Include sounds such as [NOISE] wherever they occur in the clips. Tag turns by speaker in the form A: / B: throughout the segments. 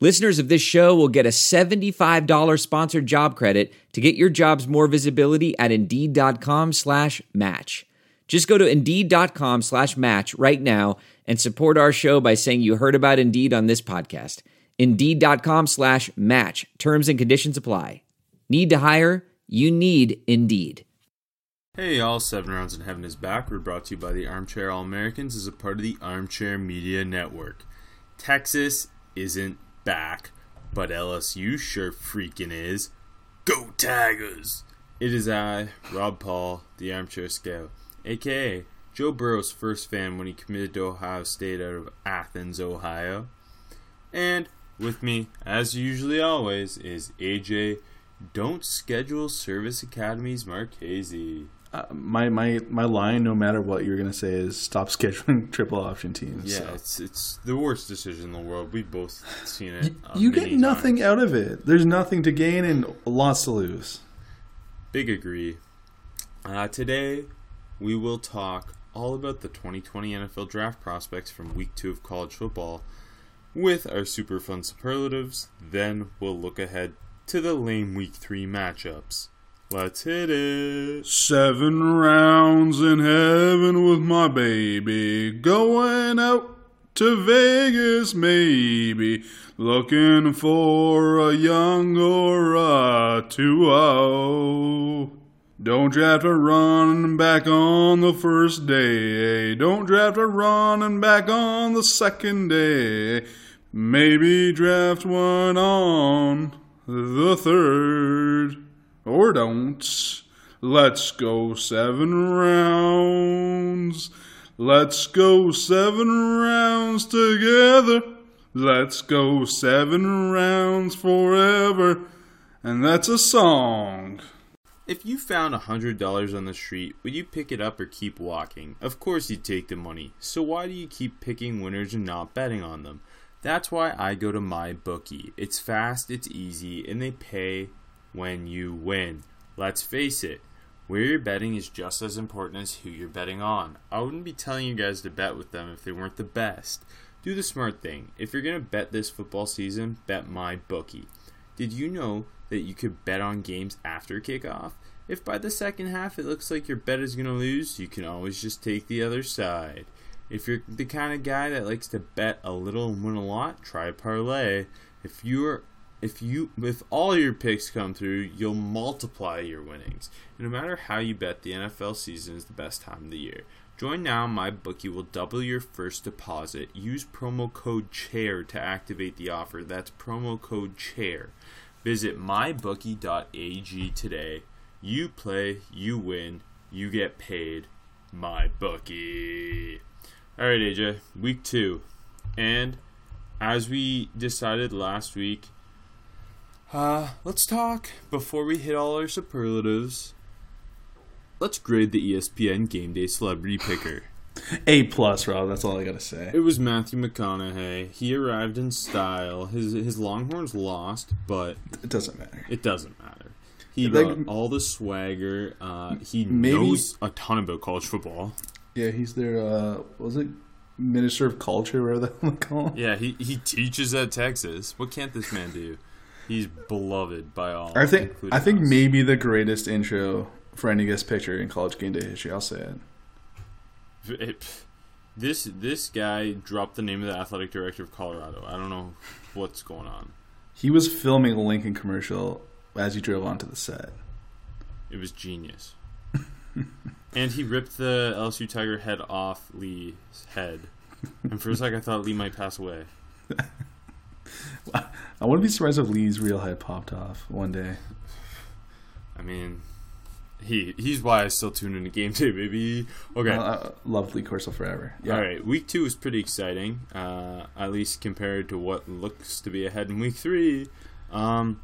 A: Listeners of this show will get a $75 sponsored job credit to get your jobs more visibility at Indeed.com slash match. Just go to Indeed.com slash match right now and support our show by saying you heard about Indeed on this podcast. Indeed.com slash match. Terms and conditions apply. Need to hire? You need Indeed.
B: Hey y'all, Seven Rounds in Heaven is back. We're brought to you by the Armchair All Americans as a part of the Armchair Media Network. Texas isn't back, but LSU sure freaking is. Go Tigers! It is I, Rob Paul, the Armchair Scout, aka Joe Burrow's first fan when he committed to Ohio State out of Athens, Ohio. And with me, as usually always, is AJ Don't Schedule Service Academies Marchese.
C: Uh, my my my line, no matter what you're gonna say, is stop scheduling [LAUGHS] triple option teams.
B: Yeah,
C: so.
B: it's it's the worst decision in the world. We've both seen it.
C: you,
B: uh,
C: you get nothing
B: times.
C: out of it. There's nothing to gain and lots to lose.
B: Big agree. Uh, today, we will talk all about the 2020 NFL draft prospects from Week Two of college football, with our super fun superlatives. Then we'll look ahead to the lame Week Three matchups. Let's hit it.
C: Seven rounds in heaven with my baby. Going out to Vegas, maybe. Looking for a young or a 2 Don't draft a running back on the first day. Don't draft a running back on the second day. Maybe draft one on the third or don't. Let's go seven rounds. Let's go seven rounds together. Let's go seven rounds forever. And that's a song.
B: If you found a hundred dollars on the street, would you pick it up or keep walking? Of course you'd take the money. So why do you keep picking winners and not betting on them? That's why I go to my bookie. It's fast, it's easy, and they pay when you win. Let's face it, where you're betting is just as important as who you're betting on. I wouldn't be telling you guys to bet with them if they weren't the best. Do the smart thing. If you're going to bet this football season, bet my bookie. Did you know that you could bet on games after kickoff? If by the second half it looks like your bet is going to lose, you can always just take the other side. If you're the kind of guy that likes to bet a little and win a lot, try parlay. If you're if you if all your picks come through, you'll multiply your winnings. And no matter how you bet, the NFL season is the best time of the year. Join now, my bookie will double your first deposit. Use promo code CHAIR to activate the offer. That's promo code CHAIR. Visit mybookie.ag today. You play, you win, you get paid. My bookie. All right, AJ, week 2. And as we decided last week, uh, let's talk before we hit all our superlatives. Let's grade the ESPN Game Day Celebrity Picker. [SIGHS]
C: A plus, Rob. That's all I gotta say.
B: It was Matthew McConaughey. He arrived in style. His his Longhorns lost, but
C: It doesn't matter.
B: it doesn't matter. He
C: Like-
B: brought all the swagger. Uh, he
C: Maybe-
B: knows a ton about college football.
C: Yeah, he's their uh was it Minister of Culture, whatever the hell they call him.
B: Yeah, he, he teaches at Texas. What can't this man do? [LAUGHS] He's beloved by all.
C: I think I think
B: us.
C: maybe the greatest intro for any guest picture in college game day history. I'll say it.
B: It- this this guy dropped the name of the athletic director of Colorado. I don't know what's going on.
C: He was filming a Lincoln commercial as he drove onto the set.
B: It was genius. [LAUGHS] and he ripped the LSU Tiger head off Lee's head. And for a second, I thought Lee might pass away. [LAUGHS] [LAUGHS]
C: I wouldn't be surprised if Lee's real head popped off one day.
B: I mean, he he's why I still tune into game day, baby. Okay.
C: Uh, I loved Lee Corso forever. Yeah.
B: All right, week two is pretty exciting, uh, at least compared to what looks to be ahead in week three. Um,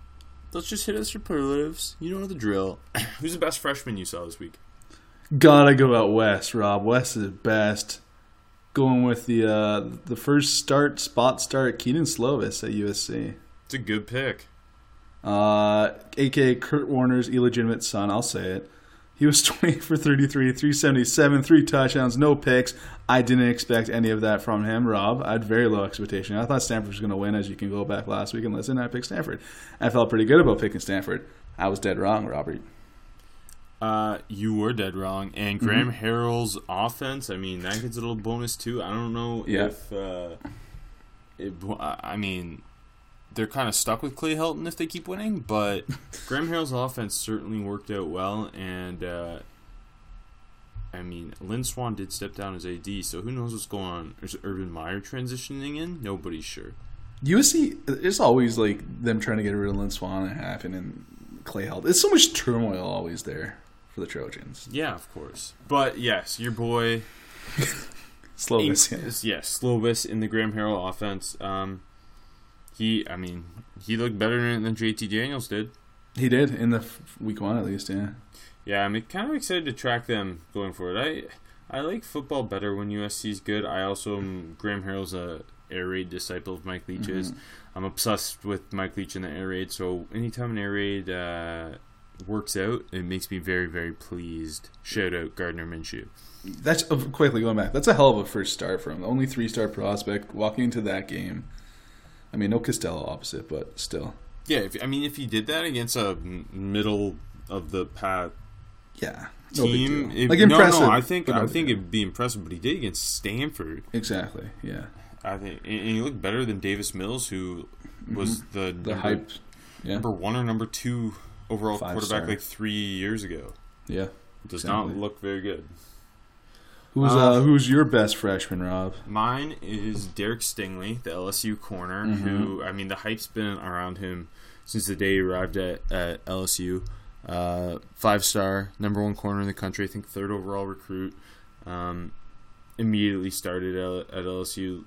B: let's just hit us superlatives. You know the drill. [COUGHS] Who's the best freshman you saw this week?
C: Gotta go out west, Rob. West is the best. Going with the uh, the first start spot start, Kedon Slovis at USC.
B: It's a good pick.
C: Uh, aka Kurt Warner's illegitimate son. I'll say it. He was [LAUGHS] 20 for 33, 377, three touchdowns, no picks. I didn't expect any of that from him, Rob. I had very low expectation. I thought Stanford was going to win, as you can go back last week and listen. I picked Stanford. I felt pretty good about picking Stanford. I was dead wrong, Robert.
B: Uh, you were dead wrong. And
C: Mm-hmm.
B: Graham Harrell's offense, I mean, that gets a little bonus too. I don't know
C: Yeah.
B: if, uh, it, I mean, they're kind of stuck with Clay Helton if they keep winning, but [LAUGHS] Graham Harrell's offense certainly worked out well. And, uh, I mean, Lynn Swann did step down as AD, so who knows what's going on? Is Urban Meyer transitioning in? Nobody's sure.
C: USC, it's always like them trying to get rid of Lynn Swann and happen and Clay Held. It's so much turmoil always there for the Trojans.
B: Yeah, of course. But yes, your boy [LAUGHS]
C: Slovis, yeah.
B: Yes, yes, Slovis in the Graham Harrell offense. Um, he, I mean, he looked better than JT Daniels did.
C: He did in the week one at least, yeah.
B: Yeah, I'm kind of excited to track them going forward. I I like football better when USC is good. I also am, Graham Harrell's a air raid disciple of Mike Leach's. I'm obsessed with Mike Leach and the air raid. So anytime an air raid uh, works out, it makes me very very pleased. Shout out Gardner Minshew.
C: That's quickly going back. That's a hell of a first start for him. Only three star prospect walking into that game. I mean, no Costello opposite, but still,
B: Yeah, if, I mean if he did that against a middle of the path
C: yeah, no
B: team. It-
C: like
B: no,
C: impressive.
B: No, I think I think it'd be impressive, but he did against Stanford.
C: exactly, yeah.
B: I think, and he looked better than Davis Mills, who was the,
C: Mm-hmm. The
B: number,
C: hype, yeah,
B: number one or number two overall
C: Five
B: quarterback
C: star.
B: like three years ago.
C: yeah.
B: Does
C: Exactly.
B: not look very good.
C: Who's
B: Uh,
C: uh, who's your best freshman, Rob?
B: Mine is Derek Stingley, the LSU corner,
C: Mm-hmm.
B: who I mean the hype's been around him since the day he arrived at, at LSU. Uh, five star, number one corner in the country, I think third overall recruit. Um, immediately started at, LSU,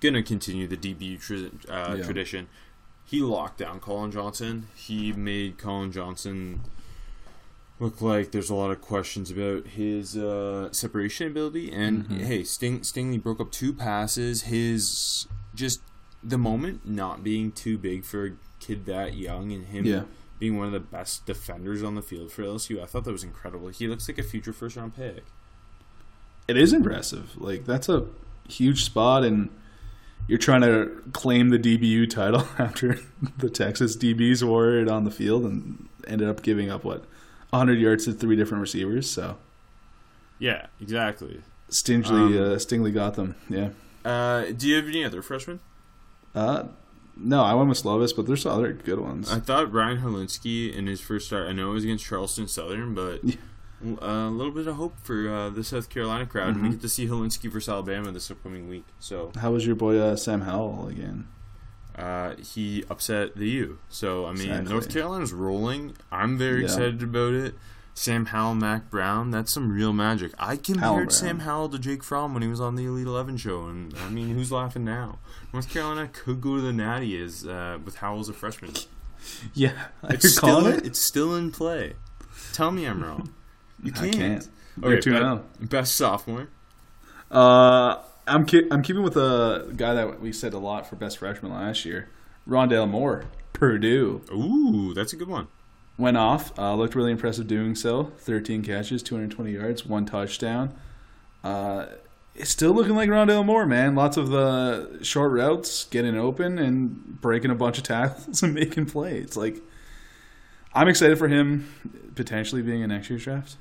B: gonna continue the DBU tra- uh,
C: Yeah.
B: tradition. He locked down Collin Johnson. He made Collin Johnson look like there's a lot of questions about his uh, separation ability. And
C: Mm-hmm.
B: hey, Sting, Stingley broke up two passes. His just the moment not being too big for a kid that young, and him
C: Yeah.
B: being one of the best defenders on the field for LSU. I thought that was incredible. He looks like a future first round pick.
C: It is impressive. Like that's a huge spot, and you're trying to claim the DBU title [LAUGHS] after the Texas DBs wore it on the field and ended up giving up what 100 yards to three different receivers. So
B: Yeah, exactly.
C: Stingley,
B: Um,
C: uh, Stingley got them. Yeah.
B: Uh, do you have any other freshmen?
C: Uh, no, I went with Slovis, but there's other good ones.
B: I thought Ryan Hilinski in his first start. I know it was against Charleston Southern, but
C: Yeah.
B: A little bit of hope for uh, the South Carolina crowd. And we get to see Hilinski versus Alabama this upcoming week. So
C: How was your boy uh, Sam Howell again?
B: uh, he upset the U. So I mean,
C: Exactly.
B: North Carolina's rolling. I'm very
C: Yeah.
B: excited about it. Sam Howell, Mack Brown, that's some real magic. I compared
C: Howell
B: Sam. Howell to Jake Fromm when he was on the Elite Eleven show, and I mean, who's laughing now? North Carolina could go to the Natty as uh, with Howell as a freshman. [LAUGHS]
C: Yeah,
B: It's still
C: it.
B: it's still in play. Tell me I'm wrong. [LAUGHS] You can't.
C: can't.
B: Okay,
C: You're two
B: be-
C: now.
B: best sophomore.
C: Uh, I'm ki- I'm keeping with a guy that we said a lot for best freshman last year, Rondale Moore, Purdue.
B: Ooh, that's a good one.
C: Went off, uh, looked really impressive doing so. 13 catches, 220 yards, one touchdown. Uh, it's still looking like Rondale Moore, man. Lots of the short routes, getting open and breaking a bunch of tackles [LAUGHS] and making plays. Like I'm excited for him potentially being a next year's draft.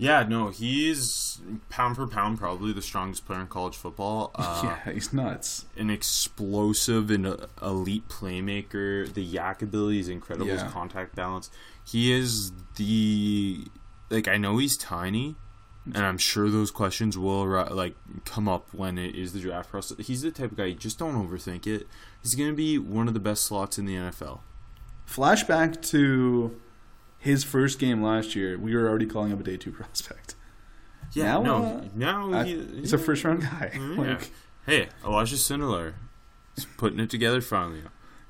B: Yeah, no, he's pound for pound probably the strongest player in college football. [LAUGHS] Uh,
C: yeah, he's nuts.
B: An explosive and elite playmaker. The yak ability is incredible.
C: Yeah.
B: His contact balance. He is the like. I know he's tiny, and I'm sure those questions will like come up when it is the draft process. He's the type of guy. You just don't overthink it. He's going to be one of the best slots in the NFL.
C: Flashback to his first game last year, we were already calling him a day two prospect.
B: Yeah,
C: Now,
B: no,
C: uh,
B: now
C: I-
B: he,
C: he's a first round guy.
B: Yeah. [LAUGHS]
C: Like,
B: hey, Elijah Sindelar is putting it together finally.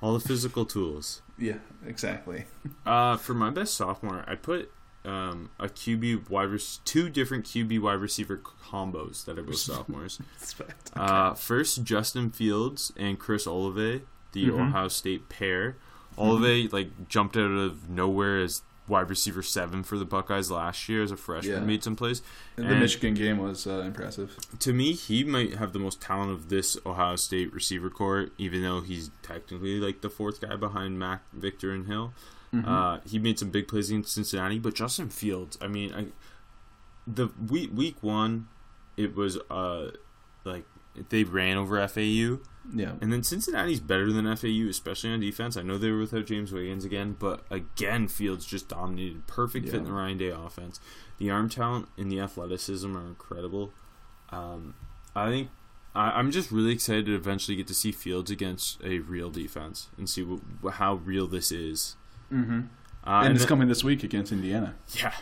B: all the physical tools.
C: Yeah, exactly.
B: Uh, for my best sophomore, I put um, a QB wide res- two different QB wide receiver combos that are both [LAUGHS] sophomores. Uh, first, Justin Fields and Chris Olave, the
C: Mhm.
B: Ohio State pair. Olave like jumped out of nowhere as wide receiver seven for the Buckeyes last year as a freshman.
C: Yeah.
B: Made some plays.
C: the
B: And-
C: Michigan game was uh, impressive.
B: To me, he might have the most talent of this Ohio State receiver core, even though he's technically like the fourth guy behind Mack, Victor, and Hill.
C: Mm-hmm.
B: Uh, he made some big plays in Cincinnati, but Justin Fields, I mean, I, the week week one, it was uh like they ran over FAU,
C: Yeah,
B: and then Cincinnati's better than FAU, especially on defense. I know they were without James Wiggins again, but again, Fields just dominated. Perfect fit in the Ryan Day offense. The arm talent and the athleticism are incredible. Um, I think I, I'm just really excited to eventually get to see Fields against a real defense and see wh- how real this is.
C: mm-hmm.
B: Uh,
C: and, it's
B: then-
C: coming this week against Indiana.
B: yeah.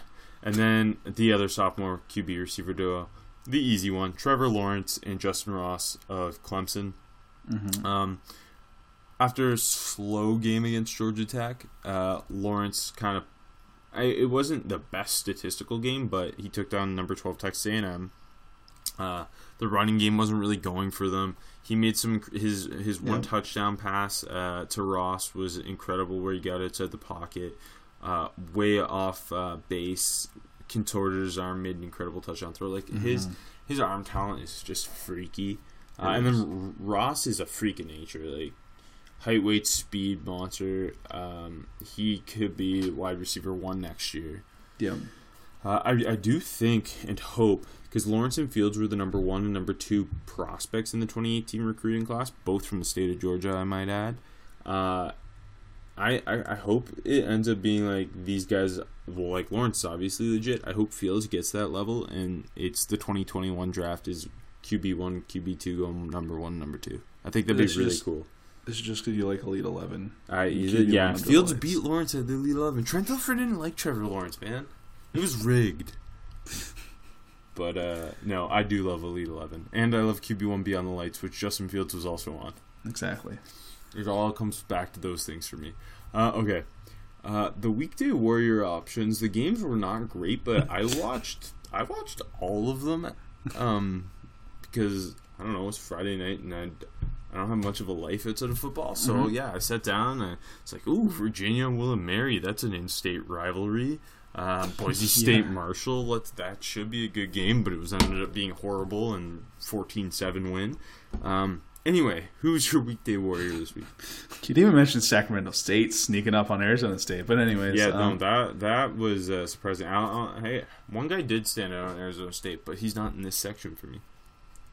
B: And then the other sophomore QB receiver duo, the easy one, Trevor Lawrence and Justyn Ross of Clemson.
C: Mm-hmm.
B: Um, after a slow game against Georgia Tech, uh, Lawrence kind of, I, it wasn't the best statistical game, but he took down number twelve Texas A&M. Uh, the running game wasn't really going for them. He made some his his one
C: Yeah.
B: touchdown pass uh, to Ross was incredible, where he got it to the pocket, uh, way off uh, base, contorted his arm, made an incredible touchdown throw. Like his
C: Mhm.
B: his arm talent is just freaky. Uh, and then Ross is a freak of nature, like height, weight, speed monster. Um, he could be wide receiver one next year.
C: Yeah,
B: Uh, I, I do think and hope because Lawrence and Fields were the number one and number two prospects in the 2018 recruiting class, both from the state of Georgia, I might add. Uh, I, I I hope it ends up being like these guys. Well, like Lawrence, is obviously legit. I hope Fields gets that level, and it's the 2021 draft is QB one, QB two, go number one, number two. I think that'd
C: It's
B: be really
C: just-
B: cool.
C: this is just because you like Elite Eleven.
B: I yeah,
C: one
B: Fields beat Lawrence at the Elite Eleven. Trent Dilfer didn't like Trevor Lawrence, man. It was rigged. [LAUGHS] but uh, no, I do love Elite Eleven, and I love QB One Beyond the Lights, which Justin Fields was also on.
C: Exactly.
B: It all comes back to those things for me. Uh, okay, uh, the weekday Warrior options. The games were not great, but I [LAUGHS] watched. I watched all of them, um, because I don't know. It's Friday night, and I. I don't have much of a life outside of football, so
C: Mhm.
B: yeah, I sat down. And it's like, ooh, Virginia and William Mary. That's an in-state rivalry. Uh, [LAUGHS] Boise State
C: Yeah.
B: Marshall. Let's, that should be a good game, but it was ended up being horrible and 14-7 win. Um, anyway, who's your weekday warrior this week?
C: You didn't even mention Sacramento State sneaking up on Arizona State, but anyways,
B: Yeah,
C: um,
B: no, that that was uh, surprising. I, I, hey, one guy did stand out on Arizona State, but he's not in this section for me.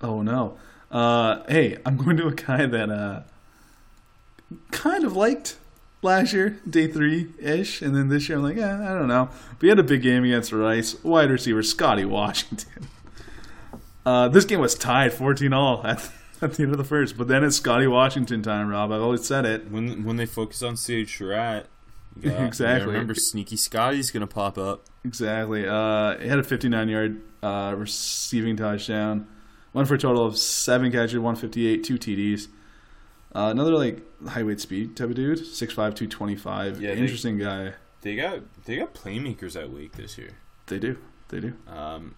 C: Oh no. Uh, hey, I'm going to a guy that uh, kind of liked last year, day three ish, and then this year I'm like, yeah, I don't know. But he had a big game against Rice, wide receiver Scotty Washington. [LAUGHS] Uh, this game was tied 14 all at, [LAUGHS] at the end of the first, but then it's Scotty Washington time, Rob. I've always said it.
B: When when they focus on Sage Surratt, [LAUGHS] you
C: Exactly.
B: remember, Sneaky Scotty's gonna pop up.
C: Exactly. Uh, he had a 59 yard uh, receiving touchdown. one for a total of seven catches, 158, two TDs. Uh, another like high weight speed type of dude, 6'5", 225.
B: Yeah, they-
C: Interesting guy.
B: They got they got playmakers at Wake this year.
C: They do. They do.
B: Um,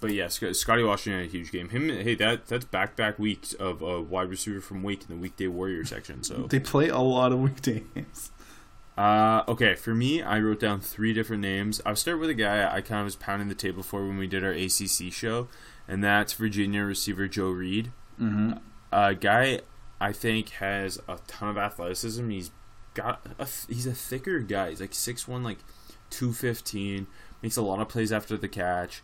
B: but yeah, Scotty Washington had a huge game. Him, hey, that that's back back weeks of a wide receiver from Wake in the weekday Warrior section. So
C: They play a lot of weekdays.
B: Uh, okay, for me, I wrote down three different names. I'll start with a guy I kind of was pounding the table for when we did our ACC show, and that's Virginia receiver Joe Reed.
C: Mm-hmm.
B: A guy I think has a ton of athleticism. He's got a, he's a thicker guy. He's like six one, like two fifteen. Makes a lot of plays after the catch.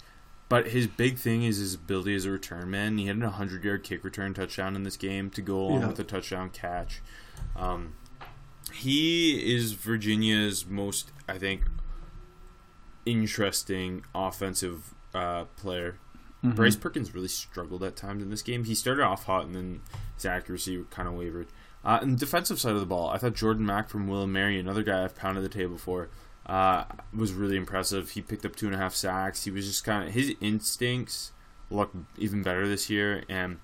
B: But his big thing is his ability as a return man. He had a hundred yard kick return touchdown in this game to go along
C: Yeah.
B: with the touchdown catch. Um, he is Virginia's most, I think, interesting offensive uh, player.
C: Mm-hmm.
B: Bryce Perkins really struggled at times in this game. He started off hot and then his accuracy kind of wavered. Uh, and defensive side of the ball, I thought Jordan Mack from Will and Mary, another guy I've pounded the table for, uh, was really impressive. He picked up two and a half sacks. He was just kind of his instincts look even better this year, and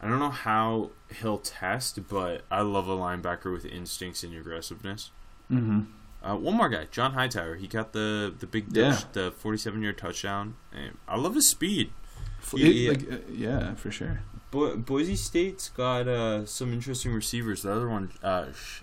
B: I don't know how he'll test, but I love a linebacker with instincts and aggressiveness.
C: Mm-hmm.
B: Uh, one more guy, John Hightower. He got the the big
C: Yeah.
B: the 47 yard touchdown. And I love his speed.
C: It- like, uh, yeah, for sure.
B: Bo- Boise State's got uh, some interesting receivers. The other one, uh, Sh-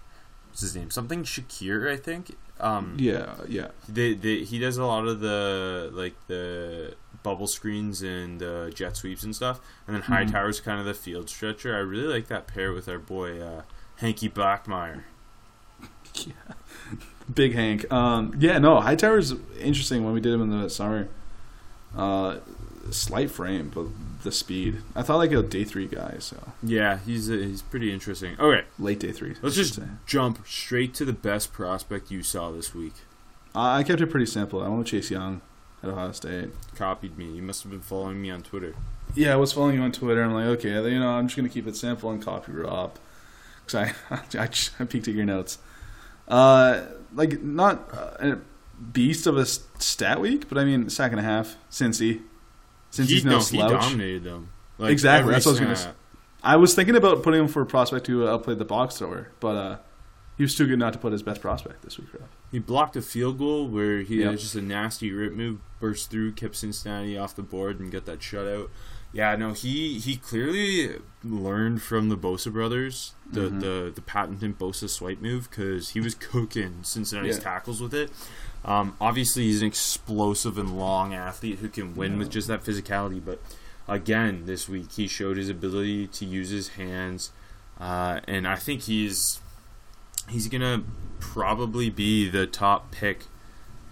B: what's his name? Something Shakir, I think. Um,
C: Yeah, yeah.
B: they, they, he does a lot of the like the bubble screens and uh, jet sweeps and stuff. And then. Hightower's kind of the field stretcher. I really like that pair with our boy uh, Hanky Bachmeier. Yeah. [LAUGHS]
C: Big Hank. Um, yeah, no, Hightower's interesting when we did him in the summer. Uh, slight frame, but the speed. I thought like a day three guy, so
B: Yeah, he's uh, he's pretty interesting. Okay,
C: late day three.
B: let's just
C: say.
B: jump straight to the best prospect you saw this week.
C: Uh, I kept it pretty simple. I went with Chase Young at Ohio State.
B: Copied me. You must have been following me on Twitter.
C: Yeah, I was following you on Twitter. I'm like, okay, you know, I'm just gonna keep it simple and copy Rob, because [LAUGHS] I, I just- I peeked at your notes. Uh, like not uh, a beast of a stat week, but I mean, second and a half, Cincy, since
B: he,
C: he's no
B: no, he
C: slouch.
B: dominated them. Like,
C: Exactly, that's what I was gonna. I was thinking about putting him for a prospect who outplayed the box thrower, but uh, he was too good not to put his best prospect this week. Rob.
B: He blocked a field goal where he
C: Yep.
B: had just a nasty rip move, burst through, kept Cincinnati off the board, and got that shutout. Yeah, no, he he clearly learned from the Bosa brothers the
C: Mhm.
B: the, the patented Bosa swipe move because he was cooking Cincinnati's
C: Yeah.
B: tackles with it. Um, obviously, he's an explosive and long athlete who can win
C: Yeah.
B: with just that physicality. But again, this week he showed his ability to use his hands, uh, and I think he's he's gonna probably be the top pick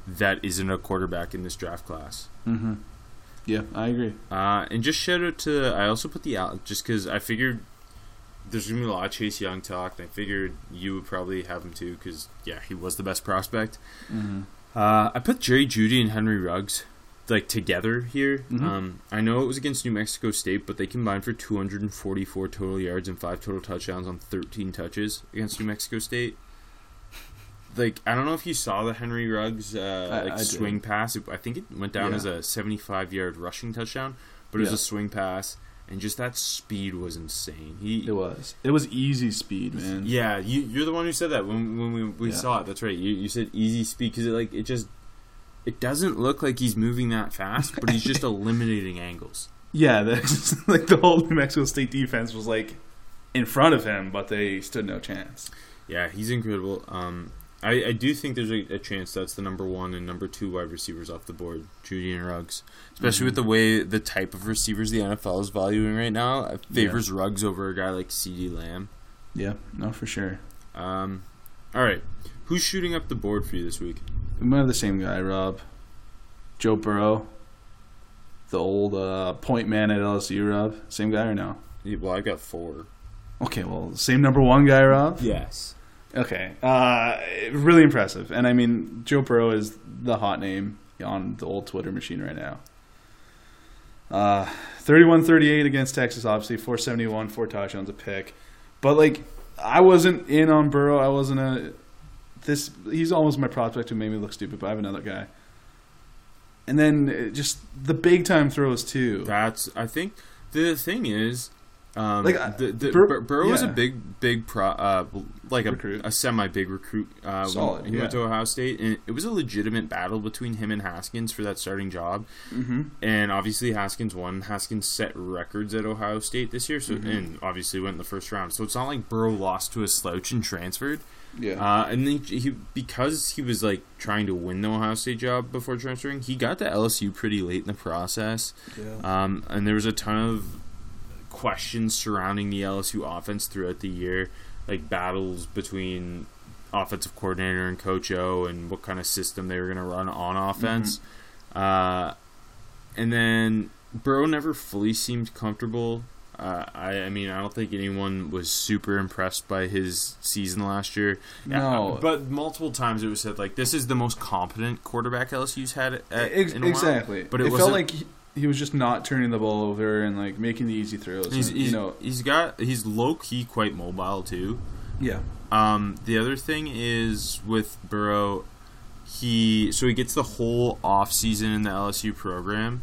B: that isn't a quarterback in this draft class.
C: Mm-hmm. Yeah, I agree.
B: Uh, and just shout out to I also put the out just because I figured there's gonna be a lot of Chase Young talk, and I figured you would probably have him too because yeah, he was the best prospect.
C: Mm-hmm.
B: Uh, I put Jerry Jeudy and Henry Ruggs like together here.
C: Mhm.
B: Um, I know it was against New Mexico State, but they combined for 244 total yards and five total touchdowns on 13 touches against New Mexico State. Like I don't know if you saw the Henry Ruggs uh,
C: I-
B: like
C: I
B: swing pass. I think it went down
C: Yeah.
B: as a 75 yard rushing touchdown, but it was
C: Yeah.
B: a swing pass, and just that speed was insane. He
C: It was. It was easy speed, man.
B: yeah, you you're the one who said that when when we, we
C: Yeah.
B: saw it. That's right. You you said easy speed because it like it just it doesn't look like he's moving that fast, but he's just [LAUGHS] eliminating angles.
C: Yeah, that's [LAUGHS] like the whole New Mexico State defense was like in front of him, but they stood no chance.
B: Yeah, he's incredible. Um, I, I do think there's a, a chance that's the number one and number two wide receivers off the board, Jeudy and Ruggs. Especially with the way the type of receivers the NFL is valuing right now, it favors Ruggs over a guy like CeeDee Lamb.
C: Yeah, no, for sure.
B: Um, all right, who's shooting up the board for you this week?
C: We might have the same guy, Rob. Joe Burrow, the old uh, point man at LSU, Rob. Same guy or no?
B: Yeah, Well, I got four.
C: Okay, well, same number one guy, Rob.
B: Yes.
C: Okay, uh, really impressive. And I mean, Joe Burrow is the hot name on the old Twitter machine right now. Uh, 31-38 against Texas, obviously 471, four touchdowns, a pick. But like, I wasn't in on Burrow. I wasn't a this. He's almost my prospect who made me look stupid. But I have another guy. And then uh, just the big time throws too.
B: That's I think the thing is, um,
C: Like, uh,
B: the, the,
C: Bur-
B: Bur- Burrow was a big big pro, uh, like a,
C: Recruit.
B: a semi big recruit. Uh, when
C: Solid,
B: he went to Ohio State, and it was a legitimate battle between him and Haskins for that starting job.
C: Mm-hmm.
B: And obviously Haskins won. Haskins set records at Ohio State this year, so
C: Mhm.
B: and obviously went in the first round. So it's not like Burrow lost to a slouch and transferred.
C: Yeah.
B: Uh, and then he because he was like trying to win the Ohio State job before transferring, he got to LSU pretty late in the process.
C: yeah.
B: Um, and there was a ton of questions surrounding the LSU offense throughout the year, like battles between offensive coordinator and Coach O, and what kind of system they were going to run on offense. Uh, and then Burrow never fully seemed comfortable. Uh, I, I mean, I don't think anyone was super impressed by his season last year.
C: No.
B: Uh, but multiple times it was said like this is the most competent quarterback LSU's had at,
C: Ex-
B: in a while.
C: exactly.
B: But
C: it,
B: it,
C: felt like he, he was just not turning the ball over and like making the easy throws.
B: He's,
C: and,
B: he's,
C: you know,
B: he's got he's low key quite mobile too.
C: yeah,
B: Um, the other thing is with Burrow, he so he gets the whole off season in the LSU program,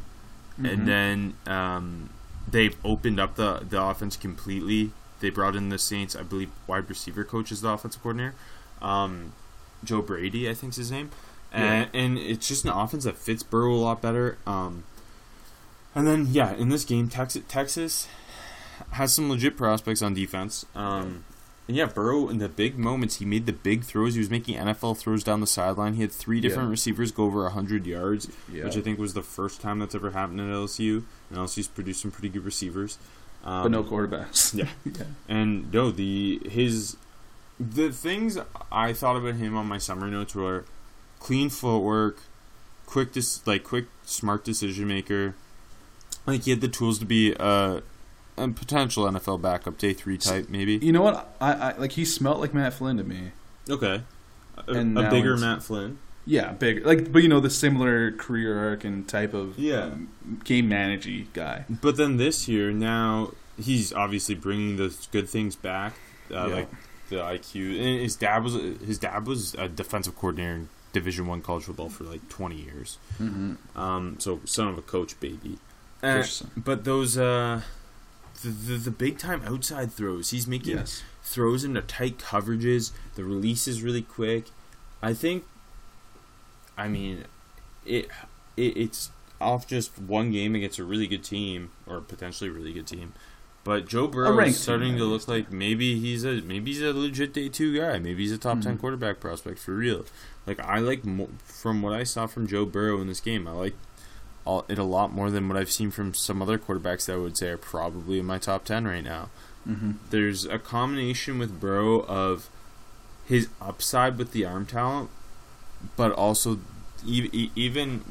C: Mhm.
B: and then um, they've opened up the the offense completely. They brought in the Saints, I believe, wide receiver coach is the offensive coordinator. Um, Joe Brady, I think's his name, and, and it's just an offense that fits Burrow a lot better. Um, and then yeah, in this game, Texas Texas has some legit prospects on defense. Um, and yeah, Burrow in the big moments, he made the big throws. He was making NFL throws down the sideline. He had three different
C: Yeah.
B: receivers go over hundred yards,
C: Yeah.
B: which I think was the first time that's ever happened at LSU. And LSU's produced some pretty good receivers. Um,
C: but no quarterbacks.
B: Yeah. [LAUGHS]
C: yeah.
B: and no, the his the things I thought about him on my summer notes were clean footwork, quick dis- like quick smart decision maker. Like he had the tools to be a, a potential NFL backup day three type maybe.
C: You know what? I, I like he smelt like Matt Flynn to me.
B: Okay, a,
C: And
B: a
C: now
B: bigger
C: it's-
B: Matt Flynn.
C: Yeah, big like, but you know the similar career arc and type of
B: Yeah.
C: um, game managey guy.
B: But then this year, now he's obviously bringing those good things back, uh,
C: Yeah.
B: like the IQ. And his dad was his dad was a defensive coordinator in Division One college football for like twenty years.
C: Mm-hmm.
B: Um, so son of a coach, baby. Uh, but those uh, the, the the big time outside throws, he's making
C: Yes.
B: throws into tight coverages. The release is really quick. I think. I mean, it, it it's off just one game against a really good team or potentially really good team. But Joe Burrow is starting
C: team,
B: to look like maybe he's a maybe he's a legit day two guy. Maybe he's a top ten
C: Mhm.
B: quarterback prospect for real. Like I like mo- from what I saw from Joe Burrow in this game, I like it a lot more than what I've seen from some other quarterbacks that I would say are probably in my top ten right now
C: Mm-hmm.
B: there's a combination with Burrow of his upside with the arm talent, but also e- even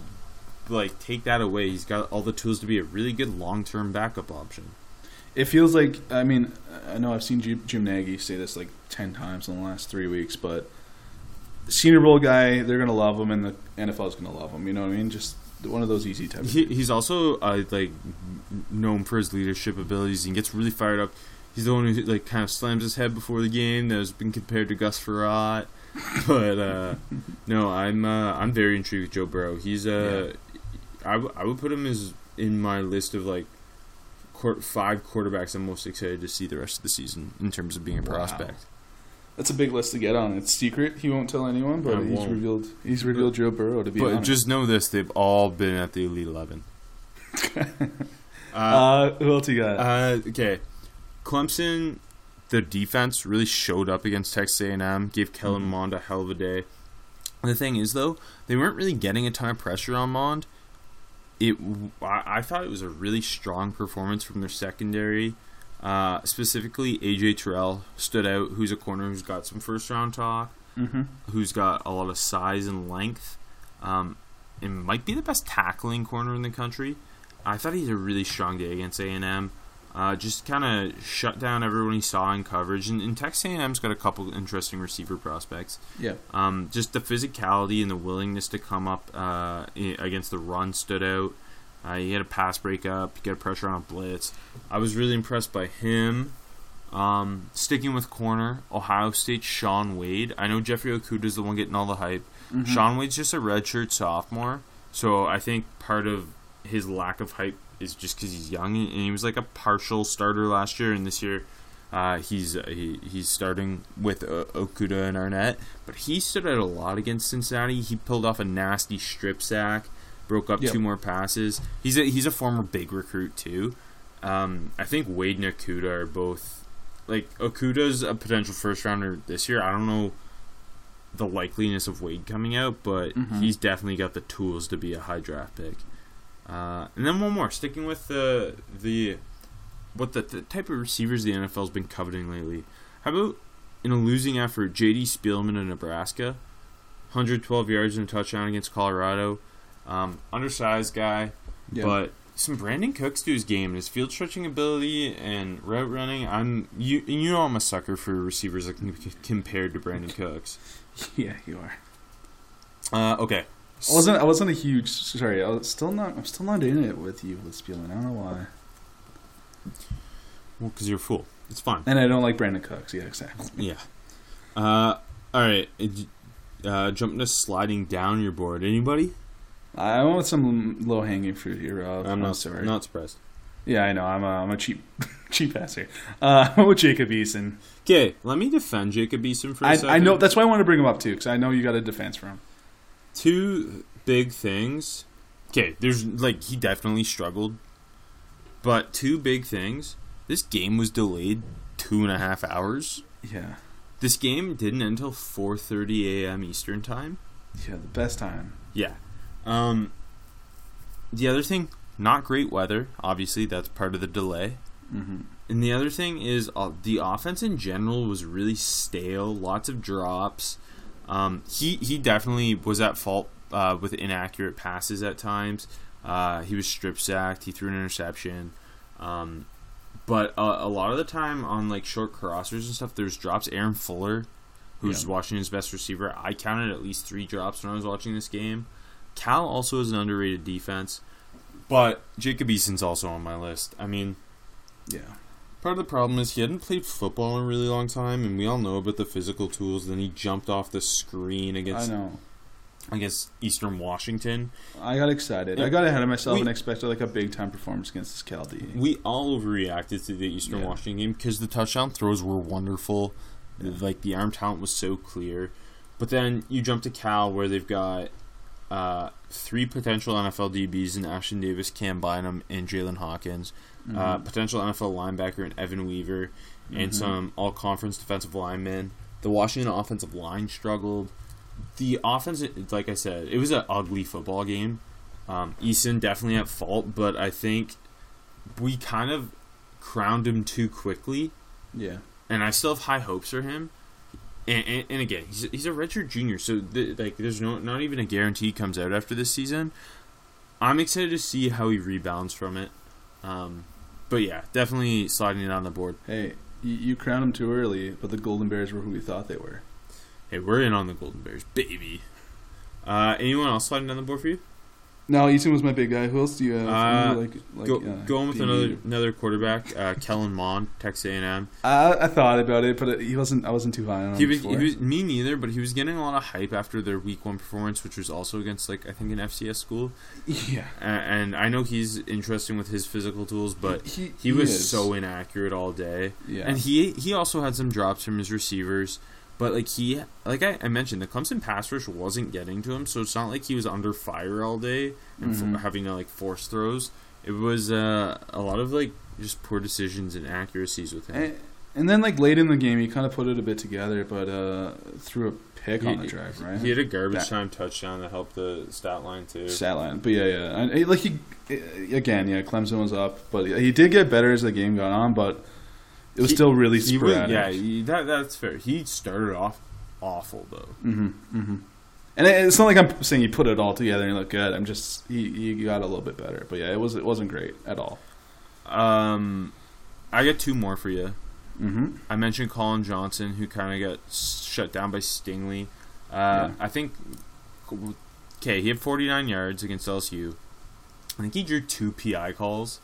B: like take that away, he's got all the tools to be a really good long term backup option.
C: It feels like I mean I know I've seen Jim, Jim Nagy say this like ten times in the last three weeks, but Senior Bowl guy, they're gonna love him, and the NFL is gonna love him. You know what I mean? Just one of those easy type. Of
B: He, he's also uh, like known for his leadership abilities. He gets really fired up. He's the one who like kind of slams his head before the game. That has been compared to Gus Frerotte, [LAUGHS] but uh, no, I'm uh, I'm very intrigued with Joe Burrow. He's uh, I, w- I would put him as in my list of like quar- five quarterbacks I'm most excited to see the rest of the season in terms of being a
C: Wow.
B: prospect.
C: That's a big list to get on. It's secret. He won't tell anyone, but
B: I
C: he's
B: won't.
C: revealed. He's revealed Joe Burrow to be.
B: But
C: honest.
B: just know this: they've all been at the Elite Eleven. uh, [LAUGHS]
C: uh, who else you got?
B: Uh, okay, Clemson, the defense really showed up against Texas A&M. Gave Kellen
C: Mhm.
B: Mond a hell of a day. The thing is, though, they weren't really getting a ton of pressure on Mond. It, I, I thought it was a really strong performance from their secondary. Uh, specifically, AJ Terrell stood out. Who's a corner who's got some first round talk
C: mm-hmm.
B: who's got a lot of size and length. Um, and might be the best tackling corner in the country. I thought he had a really strong day against A and M. Uh, just kind of shut down everyone he saw in coverage. And, and Texas A&M's got a couple interesting receiver prospects.
C: Yeah.
B: Um, just the physicality and the willingness to come up uh, against the run stood out. Uh, he had a pass breakup, he got pressure on blitz. I was really impressed by him. Um, sticking with corner, Ohio State Shaun Wade. I know Jeffrey Okudah is the one getting all the hype.
C: Mhm.
B: Shaun Wade's just a redshirt sophomore, so I think part of his lack of hype is just because he's young and he was like a partial starter last year, and this year uh, he's uh, he, he's starting with uh, Okudah and Arnette. But he stood out a lot against Cincinnati. He pulled off a nasty strip sack, broke up
C: Yep.
B: two more passes. He's a he's a former big recruit too. Um, I think Wade and Okudah are both like Okudah's a potential first rounder this year. I don't know the likeliness of Wade coming out, but
C: Mhm.
B: he's definitely got the tools to be a high draft pick. Uh, and then one more, sticking with the the what the, the type of receivers the NFL's been coveting lately. How about in a losing effort, J.D. Spielman of Nebraska, 112 yards and a touchdown against Colorado. Um, undersized guy,
C: Yeah.
B: but some Brandin Cooks to his game, his field stretching ability and route running. I'm you you know I'm a sucker for receivers that can [LAUGHS] compared to Brandin Cooks. [LAUGHS]
C: yeah, you are.
B: Uh, okay,
C: I wasn't. I wasn't a huge. Sorry, I was still not. I'm still not in it with you with Spielman. I don't know why.
B: well because you're a fool. It's fine.
C: And I don't like Brandin Cooks. Yeah, exactly. [LAUGHS]
B: Yeah. Uh, all right. Uh, jumping to sliding down your board. Anybody?
C: I want some low hanging fruit here, Rob.
B: I'm not
C: sorry.
B: Not surprised.
C: Yeah, I know. I'm a, I'm a cheap [LAUGHS] cheap ass here. Uh, I'm with Jacob Eason.
B: Okay, let me defend Jacob Eason for a
C: I,
B: second.
C: I know that's why I want to bring him up too, because I know you got a defense for him.
B: two big things. Okay, there's like he definitely struggled, but two big things. This game was delayed two and a half hours.
C: Yeah,
B: This game didn't end until 4:30 a.m. Eastern time.
C: yeah, the best time.
B: Yeah. Um. The other thing, not great weather. Obviously, that's part of the delay.
C: hmm
B: And the other thing is uh, the offense in general was really stale. Lots of drops. Um, he he definitely was at fault uh, with inaccurate passes at times. Uh, he was strip sacked. He threw an interception. Um, but uh, a lot of the time on like short crossers and stuff, there's drops. Aaron Fuller, who's
C: Yeah.
B: Washington's best receiver, I counted at least three drops when I was watching this game. Cal also is an underrated defense, but Jacob Eason's also on my list. I mean,
C: Yeah,
B: Part of the problem is he hadn't played football in a really long time, and we all know about the physical tools. Then he jumped off the screen against I
C: know.
B: against Eastern Washington.
C: I got excited.
B: Yeah.
C: I got ahead of myself
B: We-
C: and expected like a big time performance against this Cal D.
B: We all overreacted to the Eastern
C: Yeah.
B: Washington game because the touchdown throws were wonderful.
C: Yeah.
B: Like the arm talent was so clear, but then you jump to Cal where they've got uh, three potential NFL DBs in Ashtyn Davis, Cam Bynum, and Jaylinn Hawkins.
C: Mm-hmm.
B: uh, potential NFL linebacker in Evan Weaver, and
C: Mhm.
B: some all conference defensive linemen. The Washington offensive line struggled. The offense, like I said, it was an ugly football game. Um, Eason definitely at fault, but I think we kind of crowned him too quickly,
C: yeah,
B: and I still have high hopes for him. And, and, and again, he's, he's a redshirt junior, so the, like there's no not even a guarantee he comes out after this season. I'm excited to see how he rebounds from it. Um, but yeah, definitely sliding it on the board.
C: hey, you, you crowned him too early, but the Golden Bears were who we thought they were.
B: Hey, we're in on the Golden Bears, baby. Uh, anyone else sliding down the board for you?
C: No, Eason was my big guy. Who else do you have?
B: Uh,
C: like, like,
B: Go,
C: uh,
B: going with another another quarterback, uh, Kellen Mond, Texas A&M.
C: I, I thought about it, but he wasn't. I wasn't too high on him.
B: He was, he was me neither, but he was getting a lot of hype after their Week One performance, which was also against like I think an FCS school.
C: yeah,
B: A- and I know he's interesting with his physical tools, but
C: he,
B: he was
C: is.
B: so inaccurate all day.
C: Yeah,
B: And he he also had some drops from his receivers, but like he like I, I mentioned, the Clemson pass rush wasn't getting to him, so it's not like he was under fire all day and f-
C: Mhm.
B: having to like force throws. It was uh, a lot of like just poor decisions and accuracies with him.
C: and, and then like late in the game, he kind of put it a bit together, but uh, threw a pick on the drive, right?
B: He had a garbage
C: That-
B: time touchdown that helped the stat line too.
C: Stat line, but yeah, yeah. And, like he again, yeah, Clemson was up, but he did get better as the game got on, but it was
B: He-
C: still really sporadic.
B: yeah, he, that that's fair. He started off awful though.
C: Mm-hmm, mm-hmm. And it- it's not like I'm saying he put it all together and he looked good. I'm just he, he got a little bit better, but yeah, it was it wasn't great at all.
B: Um, I got two more for you.
C: Mm-hmm.
B: I mentioned Collin Johnson, who kind of got shut down by Stingley. Uh,
C: Yeah.
B: I think. Okay, he had 49 yards against LSU. I think he drew two PI calls,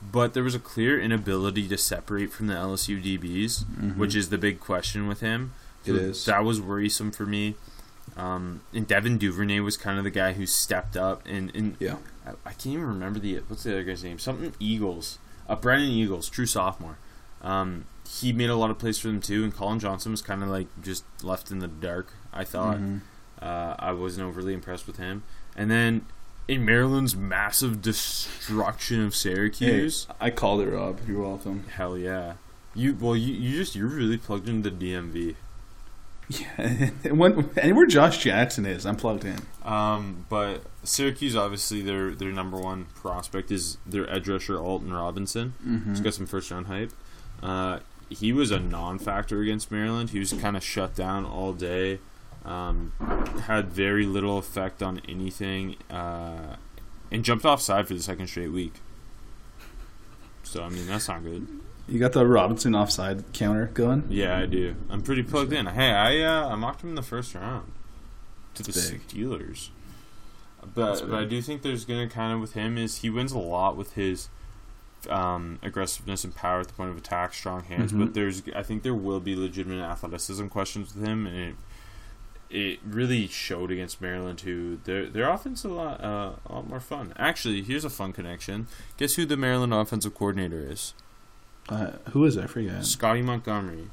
B: but there was a clear inability to separate from the LSU DBs,
C: Mhm.
B: which is the big question with him.
C: It
B: So
C: is.
B: That was worrisome for me. Um, and Devin Duvernay was kind of the guy who stepped up, and, and
C: Yeah.
B: I, I can't even remember the what's the other guy's name? Something Eagles. Uh, Brennan Eagles, true sophomore. Um, he made a lot of plays for them too, and Collin Johnson was kind of like just left in the dark. I thought
C: Mhm.
B: uh, I wasn't overly impressed with him. And then in Maryland's massive destruction of
C: Hey,
B: Syracuse,
C: I called it, Rob. You're welcome.
B: hell yeah. You well, you, you just you're really plugged into the DMV.
C: Yeah, [LAUGHS] and when, anywhere Josh Jackson is, I'm plugged in.
B: Um, but Syracuse, obviously, their their number one prospect is their edge rusher Alton Robinson.
C: Mm-hmm.
B: He's got some first round hype. Uh, he was a non factor against Maryland. He was kind of shut down all day. Um, had very little effect on anything, uh, and jumped offside for the second straight week. So I mean that's not good.
C: You got the Robinson offside counter going.
B: Yeah, I do. I'm pretty plugged in. Hey, I uh, I mocked him in the first round to the
C: That's big.
B: Steelers. But, but I do think there's gonna kind of with him is he wins a lot with his um, aggressiveness and power at the point of attack, strong hands.
C: Mhm.
B: But there's I think there will be legitimate athleticism questions with him, and it, it really showed against Maryland too. Their their offense a lot uh, a lot more fun. Actually, here's a fun connection. Guess who the Maryland offensive coordinator is?
C: Uh, who is it? I forget.
B: Scottie Montgomery.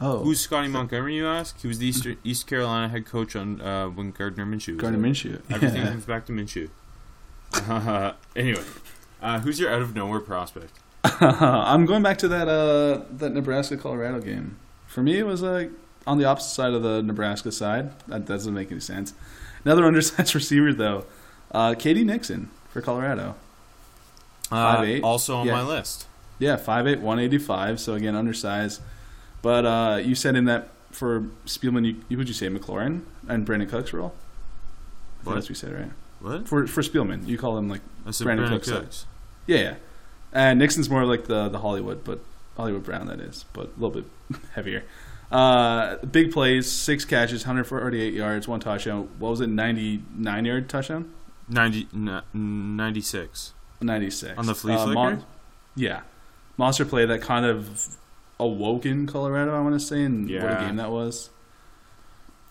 C: Oh,
B: Who's Scottie Montgomery? You ask. He was the East, East Carolina head coach on uh, when Gardner Minshew. was
C: Gardner
B: there.
C: Minshew? [LAUGHS]
B: Everything
C: Yeah.
B: comes back to Minshew. Uh, [LAUGHS] anyway, uh, who's your out of nowhere prospect? [LAUGHS]
C: I'm going back to that uh, that Nebraska Colorado game. For me, it was like on the opposite side of the Nebraska side. That doesn't make any sense. Another [LAUGHS] undersized receiver though, uh, K.D. Nixon for Colorado.
B: Uh,
C: 5'8"?
B: also on
C: Yeah.
B: my list.
C: Yeah, 5'8", 185, So again, undersized. But uh, you said in that for Spielman, you, you would you say McLaurin and Brandin Cooks role?
B: What?
C: That's what you said, right?
B: What?
C: For for Spielman, you call him like Brandin
B: Brandin,
C: Cooks, uh,
B: Cooks.
C: yeah, yeah. And Nixon's more like the the Hollywood, but Hollywood Brown that is, but a little bit [LAUGHS] heavier. Uh, big plays, six catches, 148 yards, one touchdown. What was it? 99 yard touchdown.
B: 90, n- 96.
C: 96
B: On the flea
C: Uh,
B: flicker?
C: yeah, monster play that kind of awoken Colorado. I want to say, and what a game that was.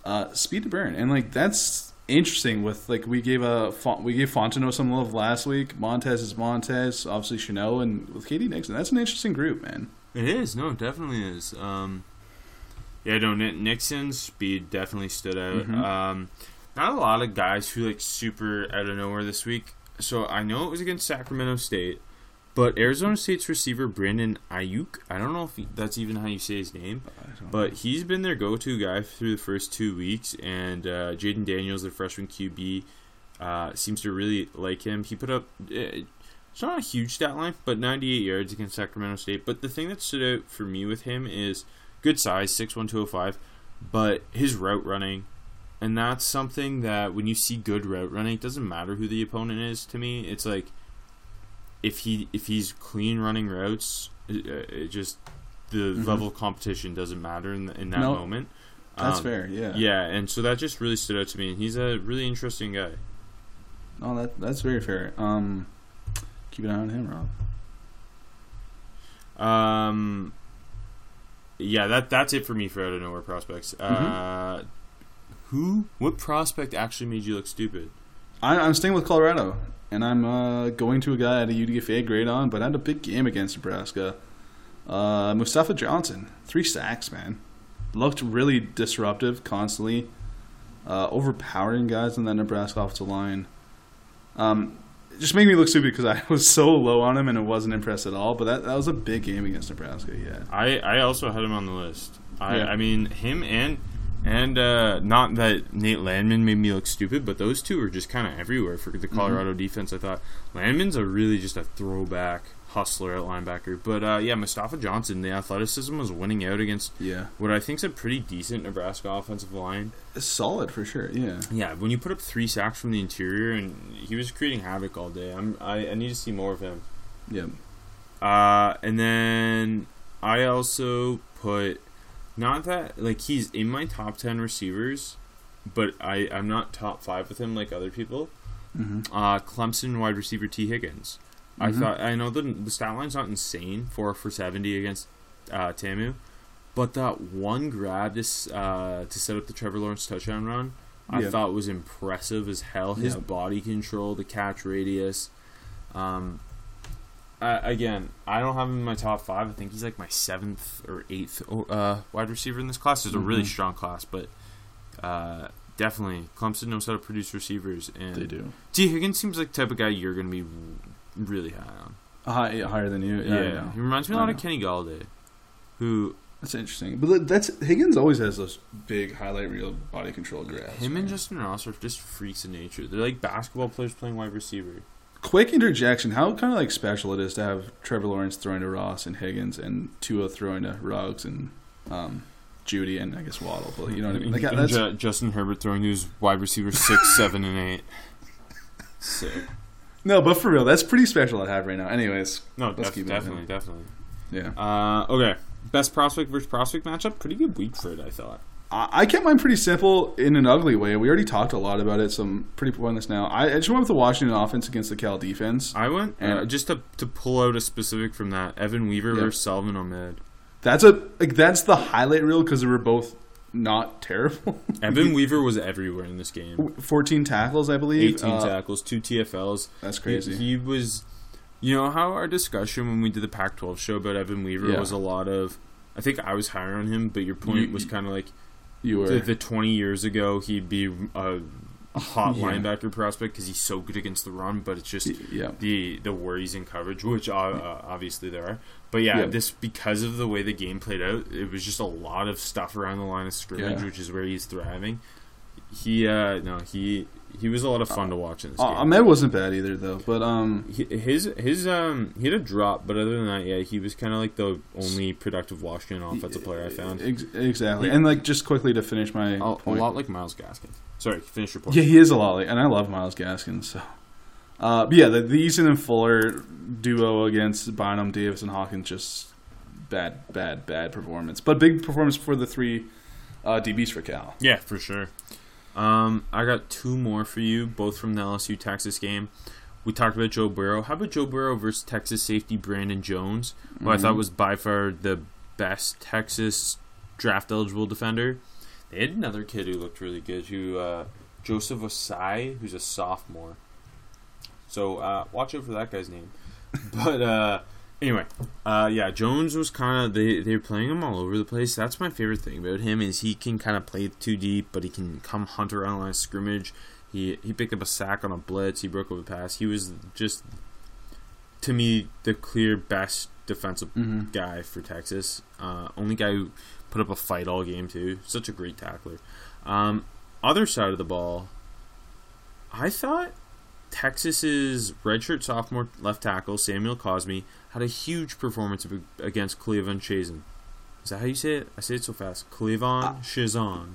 C: Uh, speed to burn, and like that's interesting. With like we gave a we gave Fontenot some love last week. Montez is Montez, obviously Shenault, and with K.D. Nixon, that's an interesting group, man.
B: It is. No, it definitely is. Um, yeah, no, Nixon's speed definitely stood out.
C: Mhm.
B: Um, not a lot of guys who like super out of nowhere this week. So I know it was against Sacramento State, but Arizona State's receiver Brandon Aiyuk. I don't know if he, that's even how you say his name, but he's been their go-to guy through the first two weeks. And uh, Jayden Daniels, the freshman QB, uh, seems to really like him. He put up. Uh, it's not a huge stat line, but 98 yards against Sacramento State. But the thing that stood out for me with him is good size, 6'1", 205, but his route running. And that's something that when you see good route running, it doesn't matter who the opponent is to me. It's like if he if he's clean running routes, it, it just the
C: Mhm.
B: level of competition doesn't matter in, in that
C: No,
B: moment.
C: That's
B: Um,
C: fair, yeah.
B: Yeah, and so that just really stood out to me. And he's a really interesting guy.
C: Oh, that that's very fair. Um, keep an eye on him, Rob.
B: Um, yeah, that that's it for me for out of nowhere prospects. Uh, who? What prospect actually made you look stupid?
C: I, I'm staying with Colorado, and I'm uh, going to a guy at a UDFA grade on, but I had a big game against Nebraska. Uh, Mustafa Johnson, three sacks, man. Looked really disruptive, constantly uh, overpowering guys on that Nebraska offensive line. Um, just made me look stupid because I [LAUGHS] was so low on him and it wasn't impressed at all. But that, that was a big game against Nebraska. Yeah,
B: I I also had him on the list. I
C: Yeah.
B: I mean him and and uh, not that Nate Landman made me look stupid, but those two are just kind of everywhere for the Colorado defense. I thought Landman's a really just a throwback hustler at linebacker, but uh, yeah, Mustafa Johnson, the athleticism was winning out against
C: yeah,
B: what I think is a pretty decent Nebraska offensive line.
C: It's solid for sure. Yeah,
B: Yeah, when you put up three sacks from the interior and he was creating havoc all day, I'm I, I need to see more of him.
C: yeah.
B: Uh, and then I also put not that like he's in my top ten receivers, but I I'm not top five with him like other people.
C: hmm
B: Uh, Clemson wide receiver Tee Higgins. I
C: Mhm.
B: thought I know the the stat line's not insane four for seventy against uh, Tamu, but that one grab to uh, to set up the Trevor Lawrence touchdown run. I
C: Yeah.
B: thought was impressive as hell. His
C: Yeah.
B: body control, the catch radius. Um, I, again, I don't have him in my top five. I think he's like my seventh or eighth uh, wide receiver in this class. It's a really
C: Mhm.
B: strong class, but uh, definitely Clemson knows how to produce receivers, and
C: They do.
B: Tee Higgins seems like the type of guy you're going to be really high on.
C: High, higher than you. Yeah, know.
B: he reminds me a lot of. Kenny Golladay, who
C: That's interesting. But that's Higgins always has those big highlight reel body control grabs.
B: him and. Justyn Ross are just freaks of nature. They're like basketball players playing wide receiver.
C: quick interjection. How kind of like special it is to have Trevor Lawrence throwing to Ross and Higgins and Tua throwing to Ruggs and um, Jeudy and I guess Waddle. But you know what I mean? Like [LAUGHS]
B: And
C: that's
B: Justin Herbert throwing to his wide receiver six, seven, and eight. [LAUGHS] Sick.
C: No, but for real, that's pretty special I have right now. Anyways,
B: No, def- definitely, definitely.
C: yeah,
B: Uh, okay, best prospect versus prospect matchup. Pretty good week for it, I thought.
C: I, I kept mine pretty simple in an ugly way. We already talked a lot about it, so I'm pretty pointless now. I, I just went with the Washington offense against the Cal defense.
B: I went uh,
C: And-
B: just to to pull out a specific from that. Evan Weaver versus Salvon Ahmed.
C: That's a like that's the highlight reel because they were both not terrible. [LAUGHS]
B: Evan Weaver was everywhere in this game.
C: 14 tackles, I believe.
B: 18
C: Uh,
B: tackles, two TFLs.
C: That's
B: He-
C: crazy.
B: He, was, you know, how our discussion when we did the Pac-12 show about Evan Weaver
C: Yeah.
B: was a lot of. I think I was higher on him, but your point
C: You-
B: was kind of like
C: you were.
B: the, the 20 years ago he'd be a, a hot
C: Yeah.
B: linebacker prospect because he's so good against the run, but it's just
C: yeah.
B: the the worries in coverage, which uh, uh, obviously there are. But yeah,
C: Yeah.
B: this because of the way the game played out, it was just a lot of stuff around the line of scrimmage,
C: Yeah.
B: which is where he's thriving. He uh no he he was a lot of fun to watch in this
C: Uh,
B: game.
C: Ahmed wasn't bad either, though. But um,
B: He- his his um he had a drop, but other than that, yeah, he was kind of like the only productive Washington offensive player I found.
C: ex- exactly. And like just quickly to finish my
B: A, a lot like Myles Gaskin. Sorry, finish your point.
C: Yeah, he is a lot like, and I love Myles Gaskin. So, uh, but yeah, the, the Eason and Fuller duo against Bynum, Davis, and Hawkins just bad, bad, bad performance. But big performance for the three uh, DBs for Cal.
B: Yeah, for sure. Um, I got two more for you, both from the LSU Texas game. We talked about Joe Burrow. How about Joe Burrow versus Texas safety Brandon Jones, who I thought was by far the best Texas draft eligible defender. They had another kid who looked really good, who uh, Joseph Ossai, who's a sophomore. So uh, watch out for that guy's name. [LAUGHS] But uh, anyway, uh, yeah, Jones was kind of they they were playing him all over the place. That's my favorite thing about him is he can kind of play too deep, but he can come hunt around the line of scrimmage. He he picked up a sack on a blitz. He broke up a pass. He was just to me the clear best defensive
C: Mhm.
B: guy for Texas. Uh, only guy who put up a fight all game too. Such a great tackler. Um, other side of the ball, I thought Texas's redshirt sophomore left tackle Samuel Cosmi had a huge performance ag- against Cleveland Chaisson. Is that how you say it? I say it so fast. Cleveland
C: Uh,
B: Chaisson.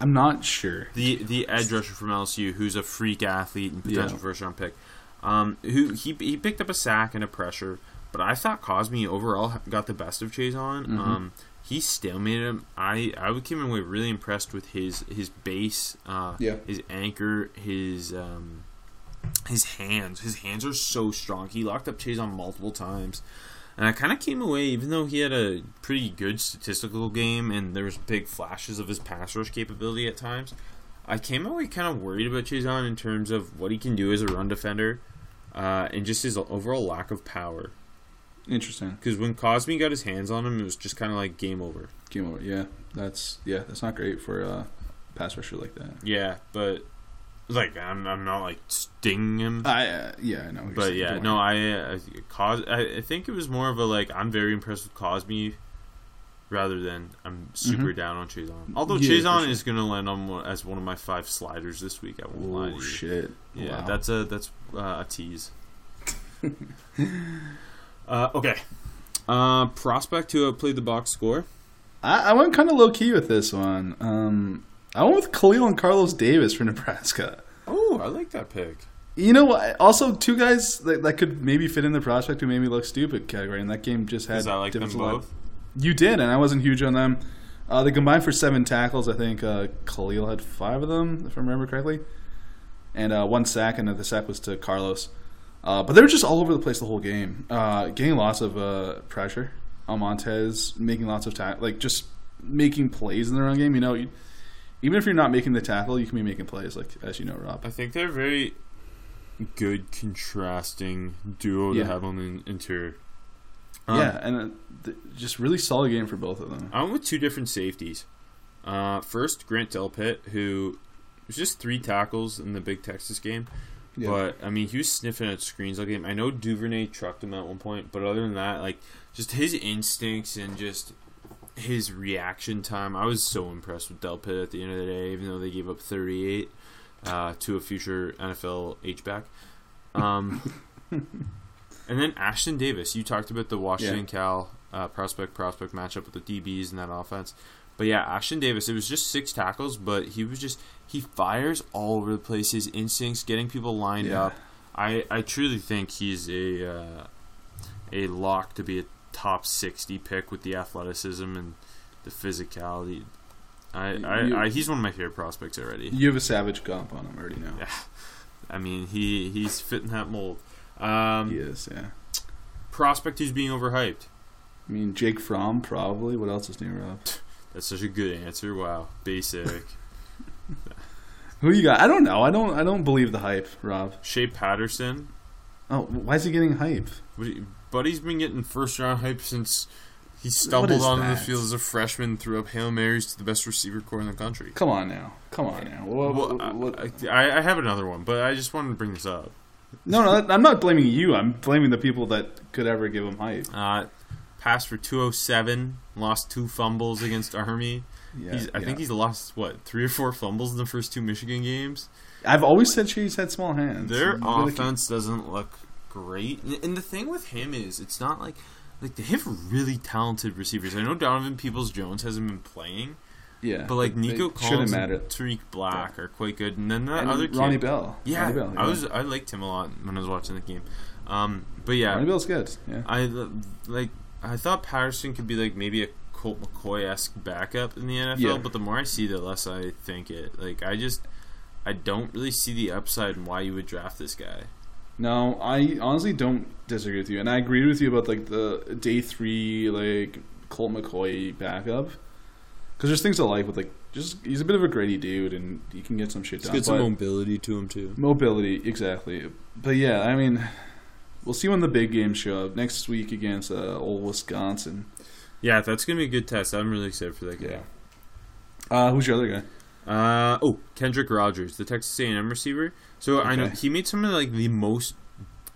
C: I'm not sure.
B: The the edge rusher from LSU, who's a freak athlete and potential
C: Yeah.
B: first round pick. Um, who he he picked up a sack and a pressure, but I thought Cosmi overall got the best of Chaisson.
C: Mhm.
B: Um, he stalemated him. I I came away really impressed with his his base, uh,
C: Yeah.
B: his anchor, his um, his hands. His hands are so strong. He locked up Chaisson multiple times. And I kind of came away, even though he had a pretty good statistical game and there was big flashes of his pass rush capability at times. I came away kind of worried about Chaisson in terms of what he can do as a run defender, uh, and just his overall lack of power.
C: Interesting.
B: Because when Cosmi got his hands on him, it was just kind of like game over.
C: Game over. Yeah, that's yeah, that's not great for a pass rusher like that.
B: Yeah, but like I'm, I'm not like stinging him.
C: I uh, yeah, I know.
B: But yeah, no,
C: worry.
B: I, uh, Cos. I, I think it was more of a like I'm very impressed with Cosmi, rather than I'm super
C: Mhm.
B: down on Chaisson. Although
C: Yeah,
B: Chaisson
C: sure.
B: is going to land on one, as one of my five sliders this week. I won't lie
C: Oh shit!
B: Yeah,
C: Wow.
B: that's a that's uh, a tease. [LAUGHS] uh, okay, uh, prospect who played the box score.
C: I, I went kind of low key with this one. Um, I went with Khalil and Carlos Davis for Nebraska.
B: Oh, I like that pick.
C: You know what? Also, two guys that, that could maybe fit in the prospect who made me look stupid category, and that game just had.
B: I like them both.
C: You did, and I wasn't huge on them. Uh, they combined for seven tackles. I think uh, Khalil had five of them, if I remember correctly, and uh, one sack, and the sack was to Carlos. Uh, but they were just all over the place the whole game, uh, getting lots of uh, pressure on Montez, making lots of tack, like just making plays in the run game. You know, you, even if you're not making the tackle, you can be making plays, like as you know, Rob.
B: I think they're very good contrasting duo
C: Yeah.
B: to have on the interior. Um,
C: yeah, and uh, th- just really solid game for both of them.
B: I went with two different safeties. Uh, first, Grant Delpit, who was just three tackles in the Big Texas game.
C: Yeah.
B: But I mean, he was sniffing at screens all game. I know Duvernay trucked him at one point, but other than that, like just his instincts and just his reaction time, I was so impressed with Delpit at the end of the day. Even though they gave up 38 uh, to a future NFL H back. Um, [LAUGHS] and then Ashtyn Davis, you talked about the Washington Cal uh, prospect prospect matchup with the DBs and that offense. But yeah, Ashtyn Davis, it was just six tackles, but he was just he fires all over the place. His instincts, getting people lined
C: Yeah.
B: up. I, I truly think he's a uh, a lock to be a top sixty pick with the athleticism and the physicality. I, I,
C: You-
B: I he's one of my favorite prospects already.
C: You have a savage gump on him already now.
B: Yeah. I mean, he he's fitting that mold. Um,
C: He is, yeah.
B: Prospect who's being overhyped.
C: I mean, Jake Fromm probably. What else is new, Rob? [SIGHS]
B: That's such a good answer. Wow, basic. [LAUGHS]
C: Who you got? I don't know. I don't. I don't believe the hype, Rob.
B: Shea Patterson.
C: Oh, why is he getting hype?
B: What you- Buddy's been getting first round hype since he stumbled onto the field as a freshman, threw up hail marys to the best receiver core in the country.
C: Come on now. Come on now.
B: Well,
C: what- what-
B: I, I, have another one, but I just wanted to bring this up.
C: no, no. I'm not blaming you. I'm blaming the people that could ever give him hype.
B: Uh, passed for 207, lost two fumbles against Army.
C: Yeah,
B: he's, I
C: yeah.
B: think he's lost what three or four fumbles in the first two Michigan games.
C: I've always said Chase had small hands.
B: Their
C: You gotta keep-
B: offense doesn't look great, and, and the thing with him is it's not like like they have really talented receivers. I know Donovan Peoples Jones hasn't been playing,
C: yeah,
B: but like Nico Collins and Tarik Black are quite good, and then that
C: And
B: other kid,
C: Ronnie Bell.
B: yeah,
C: Ronnie Bell,
B: I was I liked him a lot when I was watching the game. Um, but yeah,
C: Ronnie Bell's good. Yeah.
B: I like. I thought Patterson could be like maybe a Colt McCoy esque backup in the NFL,
C: Yeah.
B: but the more I see, the less I think it. Like I just, I don't really see the upside in why you would draft this guy.
C: No, I honestly don't disagree with you, and I agree with you about like the day three like Colt McCoy backup because there's things I like with like just he's a bit of a gritty dude and he can get some shit done. but-
B: mobility to him too.
C: Mobility, exactly. But yeah, I mean, we'll see when the big games show up next week against uh, old Wisconsin.
B: Yeah, that's gonna be a good test. I'm really excited for that game.
C: Uh, who's your other guy?
B: Uh oh, Kendrick Rogers, the Texas A&M receiver. So I know he made some of like the most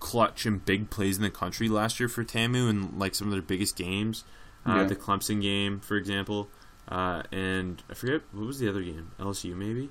B: clutch and big plays in the country last year for Tamu and like some of their biggest games. Uh,
C: Yeah.
B: The Clemson game, for example, uh, and I forget what was the other game, LSU maybe.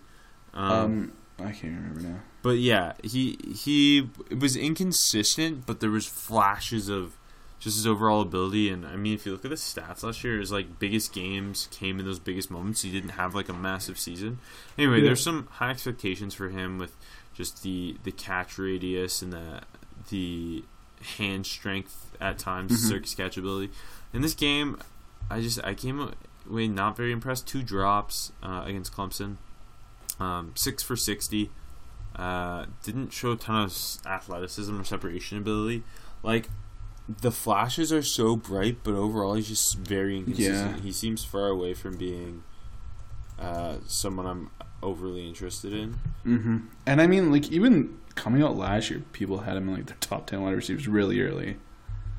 B: Um,
C: Um, I can't remember now.
B: but yeah, he he was inconsistent, but there was flashes of just his overall ability. And I mean, if you look at the stats last year, his like biggest games came in those biggest moments. He didn't have like a massive season. Anyway,
C: Yeah.
B: there's some high expectations for him with just the the catch radius and the the hand strength at times,
C: Mhm.
B: circus catch ability. In this game, I just I came away not very impressed. Two drops uh, against Clemson, um, six for sixty. Uh, didn't show a ton of athleticism or separation ability. Like the flashes are so bright, but overall he's just very inconsistent.
C: Yeah.
B: He seems far away from being uh, someone I'm overly interested in.
C: Mm-hmm. And I mean, like even coming out last year, people had him in like their top ten wide receivers really early.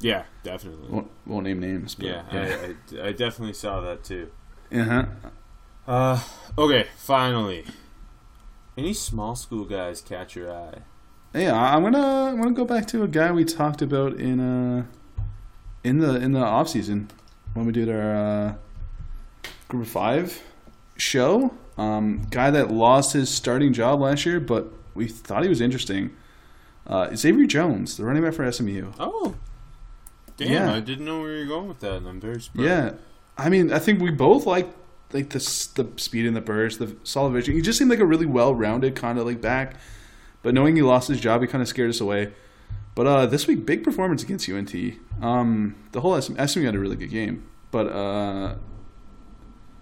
B: Yeah, definitely.
C: Won't, won't name names, but
B: yeah, I, I, I definitely saw that too.
C: uh huh.
B: Uh, okay, finally. Any small school guys catch your eye?
C: Yeah, I'm gonna I'm gonna go back to a guy we talked about in uh in the in the off season when we did our uh, group of five show. Um, guy that lost his starting job last year, but we thought he was interesting. Uh, Xavier Jones, the running back for SMU.
B: Oh, damn!
C: Yeah.
B: I didn't know where you were going with that, and I'm very surprised.
C: Yeah, I mean, I think we both like like the the speed and the burst, the solid vision. He just seemed like a really well rounded kind of like back. But knowing he lost his job, he kind of scared us away. But uh, this week, big performance against UNT. Um, the whole SM, SMU had a really good game, but uh,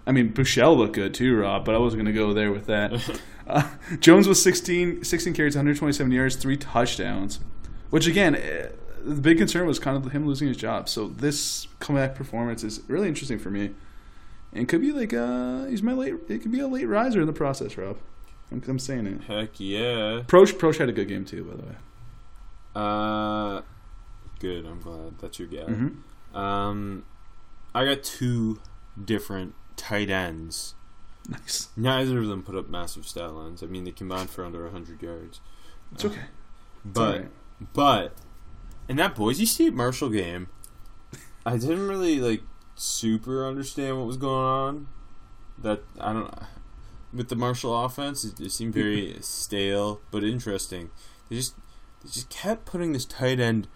C: I mean, Buechele looked good too, Rob. But I wasn't going to go there with that. [LAUGHS] uh, Jones was 16, 16 carries, 127 yards, three touchdowns. Which again, eh, the big concern was kind of him losing his job. So this comeback performance is really interesting for me, and could be like uh, he's my late. It could be a late riser in the process, Rob. I'm, I'm saying it.
B: Heck yeah.
C: Proch Proch had a good game too, by the way.
B: Uh, good. I'm glad that's your guy.
C: Mm-hmm.
B: Um, I got two different tight ends.
C: Nice.
B: Neither of them put up massive stat lines. I mean, they combined for under 100 yards.
C: It's okay. It's
B: But
C: alright.
B: but in that Boise State Marshall game, I didn't really like super understand what was going on. That I don't with the Marshall offense, it, it seemed very stale but interesting. They just they just kept putting this tight end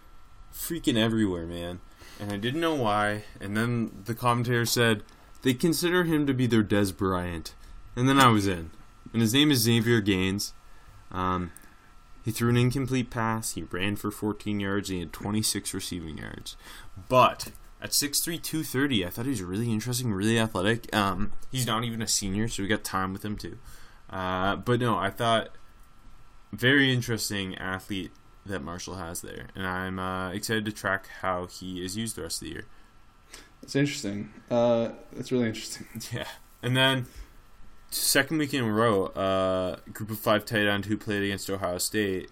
B: freaking everywhere, man. And I didn't know why. And then the commentator said they consider him to be their Dez Bryant. And then I was in. And his name is Xavier Gaines. Um, he threw an incomplete pass. He ran for 14 yards. He had 26 receiving yards. But at 6'3", 230, I thought he was really interesting, really athletic. Um, he's not even a senior, so we got time with him too. Uh, but no, I thought very interesting athlete that Marshall has there, and I'm uh, excited to track how he is used the rest of the year.
C: It's interesting. Uh, it's really interesting. [LAUGHS]
B: Yeah. And then second week in a row, uh, group of five tight end who played against Ohio State.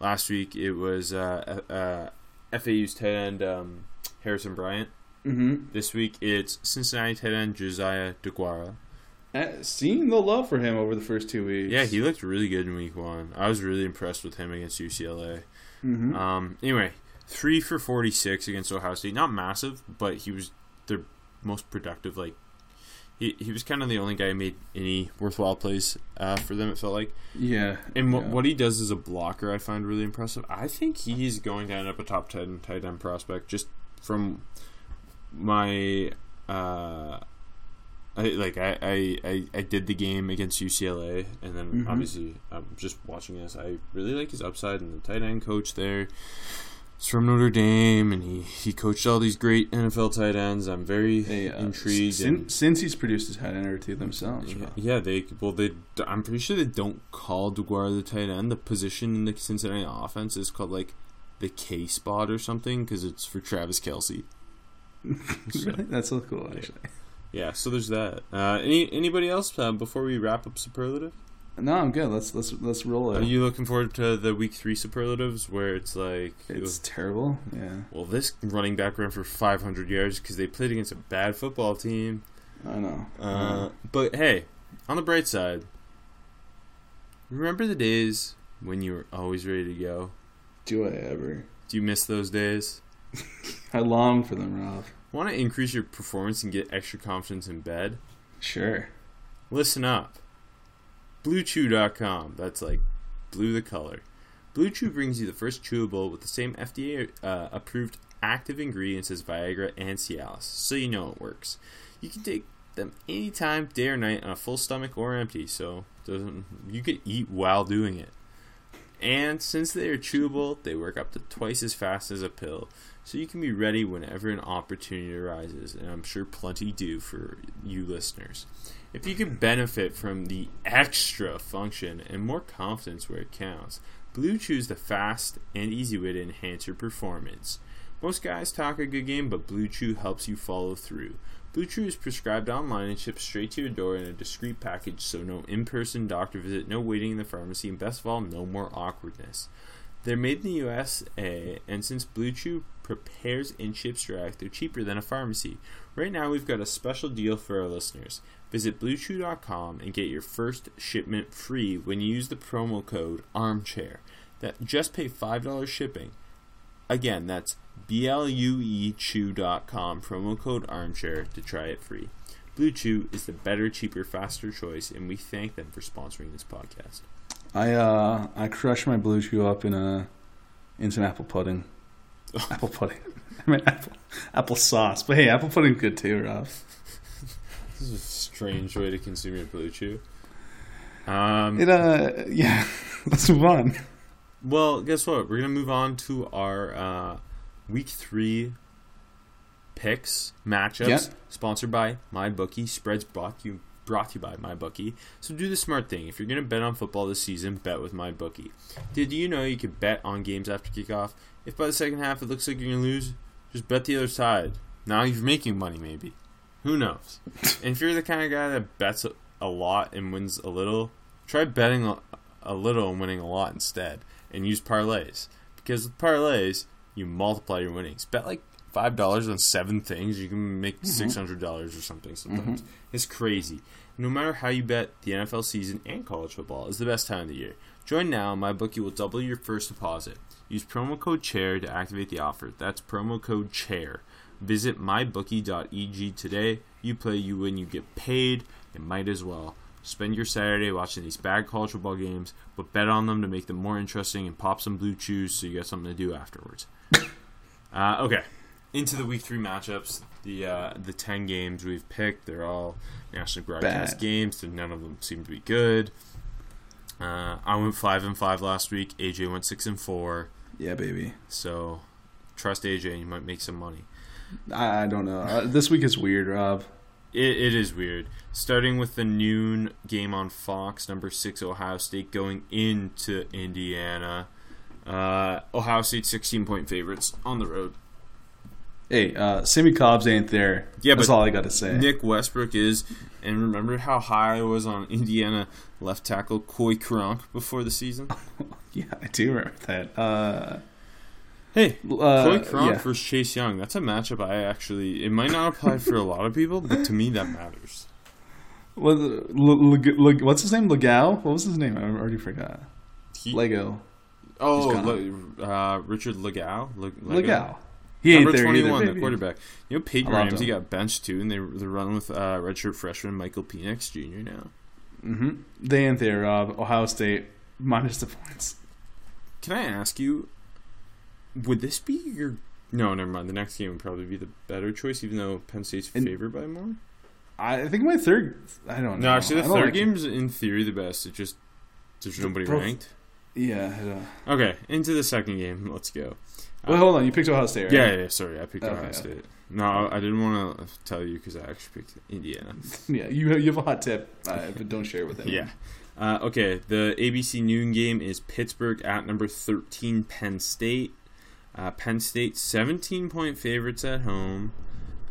B: Last week it was uh, uh, FAU's tight end um, Harrison Bryant.
C: Mm-hmm.
B: This week it's Cincinnati tight end Josiah DeGuara.
C: Seeing the love for him over the first two weeks.
B: Yeah, he looked really good in week one. I was really impressed with him against UCLA.
C: Mm-hmm.
B: Um, anyway, three for forty six against Ohio State. Not massive, but he was their most productive. Like he he was kind of the only guy who made any worthwhile plays uh, for them. It felt like.
C: yeah.
B: And what
C: yeah.
B: what he does as a blocker, I find really impressive. I think he's going to end up a top ten tight end prospect just from my. Uh, I, like I, I, I, I did the game against UCLA, and then
C: Mhm.
B: obviously I'm just watching this. I really like his upside, and the tight end coach there is from Notre Dame, and he, he coached all these great NFL tight ends. I'm very
C: They, uh,
B: intrigued.
C: sin-
B: and-
C: since he's produced his tight end or two themselves.
B: yeah, yeah, they well they. I'm pretty sure they don't call DeGuara the tight end. The position in the Cincinnati offense is called like the K spot or something because it's for Travis Kelce. [LAUGHS] So,
C: Really? That's so cool, actually.
B: yeah, so there's that. Uh, any anybody else uh, before we wrap up superlative?
C: No, I'm good. Let's let's let's roll it.
B: Are you looking forward to the week three superlatives where it's like,
C: It's terrible. Yeah,
B: well, this running back ran for 500 yards because they played against a bad football team.
C: I know.
B: Uh, but hey, on the bright side, remember the days when you were always ready to go?
C: Do I ever?
B: Do you miss those days? [LAUGHS]
C: I long for them, Rob.
B: Want to increase your performance and get extra confidence in bed?
C: Sure.
B: Listen up. BlueChew.com. That's like blue the color. Blue brings you the first chewable with the same FDA uh, approved active ingredients as Viagra and Cialis, so you know it works. You can take them anytime, day or night, on a full stomach or empty, so doesn't you can eat while doing it. And since they are chewable, they work up to twice as fast as a pill, so you can be ready whenever an opportunity arises, and I'm sure plenty do for you listeners. If you can benefit from the extra function and more confidence where it counts, Blue Chew is the fast and easy way to enhance your performance. Most guys talk a good game, but Blue Chew helps you follow through. Blue Chew is prescribed online and shipped straight to your door in a discreet package, so no in person doctor visit, no waiting in the pharmacy, and best of all, no more awkwardness. They're made in the USA, eh, and since Blue Chew prepares and ships direct, they're cheaper than a pharmacy. Right now, we've got a special deal for our listeners. Visit BlueChew.com and get your first shipment free when you use the promo code ARMCHAIR. That just pay five dollars shipping. Again, that's B L U E Chew.com promo code ARMCHAIR to try it free. Blue Chew is the better, cheaper, faster choice, and we thank them for sponsoring this podcast.
C: I uh I crushed my blue chew up in a in some apple pudding. [LAUGHS] apple pudding. [LAUGHS] I mean apple apple sauce. But hey, apple pudding's good too, Rob.
B: This is a strange way to consume your Blue Chew. Um,
C: It uh yeah. [LAUGHS] Let's move on.
B: Well, guess what? We're gonna move on to our uh, week three picks matchups,
C: Yep.
B: sponsored by my bookie Spreads brought you brought to you by MyBookie. So do the smart thing. If you're gonna bet on football this season, bet with MyBookie. Did you know you could bet on games after kickoff? If by the second half it looks like you're gonna lose, just bet the other side. Now you're making money, maybe. Who knows? and if you're the kind of guy that bets a, lot and wins a little, try betting a little and winning a lot instead and use parlays. Because with parlays, you multiply your winnings. Bet like five dollars on seven things, you can make hundred dollars or something. Sometimes it's crazy. No matter how you bet, the NFL season and college football is the best time of the year. Join now, and MyBookie will double your first deposit. Use promo code CHAIR to activate the offer. That's promo code CHAIR. Visit mybookie.ag today. You play, you win, you get paid. It might as well. Spend your Saturday watching these bad college football games, but bet on them to make them more interesting and pop some blue chews so you got something to do afterwards. [COUGHS] uh, okay, into the week three matchups. The uh, the ten games we've picked, they're all nationally broadcast
C: Bad.
B: games. and None of them seem to be good. Uh, I went five and five last week. AJ went six and four.
C: Yeah, baby.
B: So trust AJ, and you might make some money.
C: I, I don't know. Uh, this week is weird, Rob.
B: It, it is weird. Starting with the noon game on Fox, number six Ohio State going into Indiana. Uh, Ohio State 16 point favorites on the road.
C: Hey, uh, Simmie Cobbs ain't there.
B: Yeah,
C: that's
B: but
C: all I got to say.
B: Nick Westbrook is, and remember how high I was on Indiana left tackle Coy Cronk before the season? [LAUGHS]
C: yeah, I do remember that. Uh,
B: Hey,
C: uh,
B: Coy Cronk
C: yeah.
B: versus Chase Young. That's a matchup I actually. It might not apply for a lot of people, but to me that matters.
C: What, what's his name? Lagow? What was his name? I already forgot.
B: He,
C: Lego.
B: oh, Le, uh, Richard Lagow. Le,
C: Lagow. He ain't
B: Number
C: there
B: twenty-one,
C: either,
B: the
C: baby.
B: quarterback. You know, Peyton
C: I loved
B: Ramsey
C: him.
B: got benched too, and they they're running with uh, redshirt freshman Michael Penix Jr. now.
C: Mm-hmm. They ain't there, Rob. Ohio State [LAUGHS] minus the points.
B: Can I ask you, would this be your? No, never mind. The next game would probably be the better choice, even though Penn State's
C: And-
B: favored by more.
C: I think my third. I don't know.
B: No, actually, the third
C: like-
B: game's in theory the best. It just there's nobody
C: Bro-
B: ranked.
C: Yeah.
B: Okay, into the second game. Let's go.
C: Well, hold on. You picked Ohio State, right?
B: Yeah, yeah, sorry, I picked
C: Okay,
B: Ohio. State. No, I didn't want to tell you because I actually picked Indiana. [LAUGHS]
C: Yeah. You have, you have a hot tip, uh, but don't share it with anyone.
B: Yeah. Uh, okay, the ABC noon game is Pittsburgh at number 13, Penn State. Uh, Penn State, 17 point favorites at home.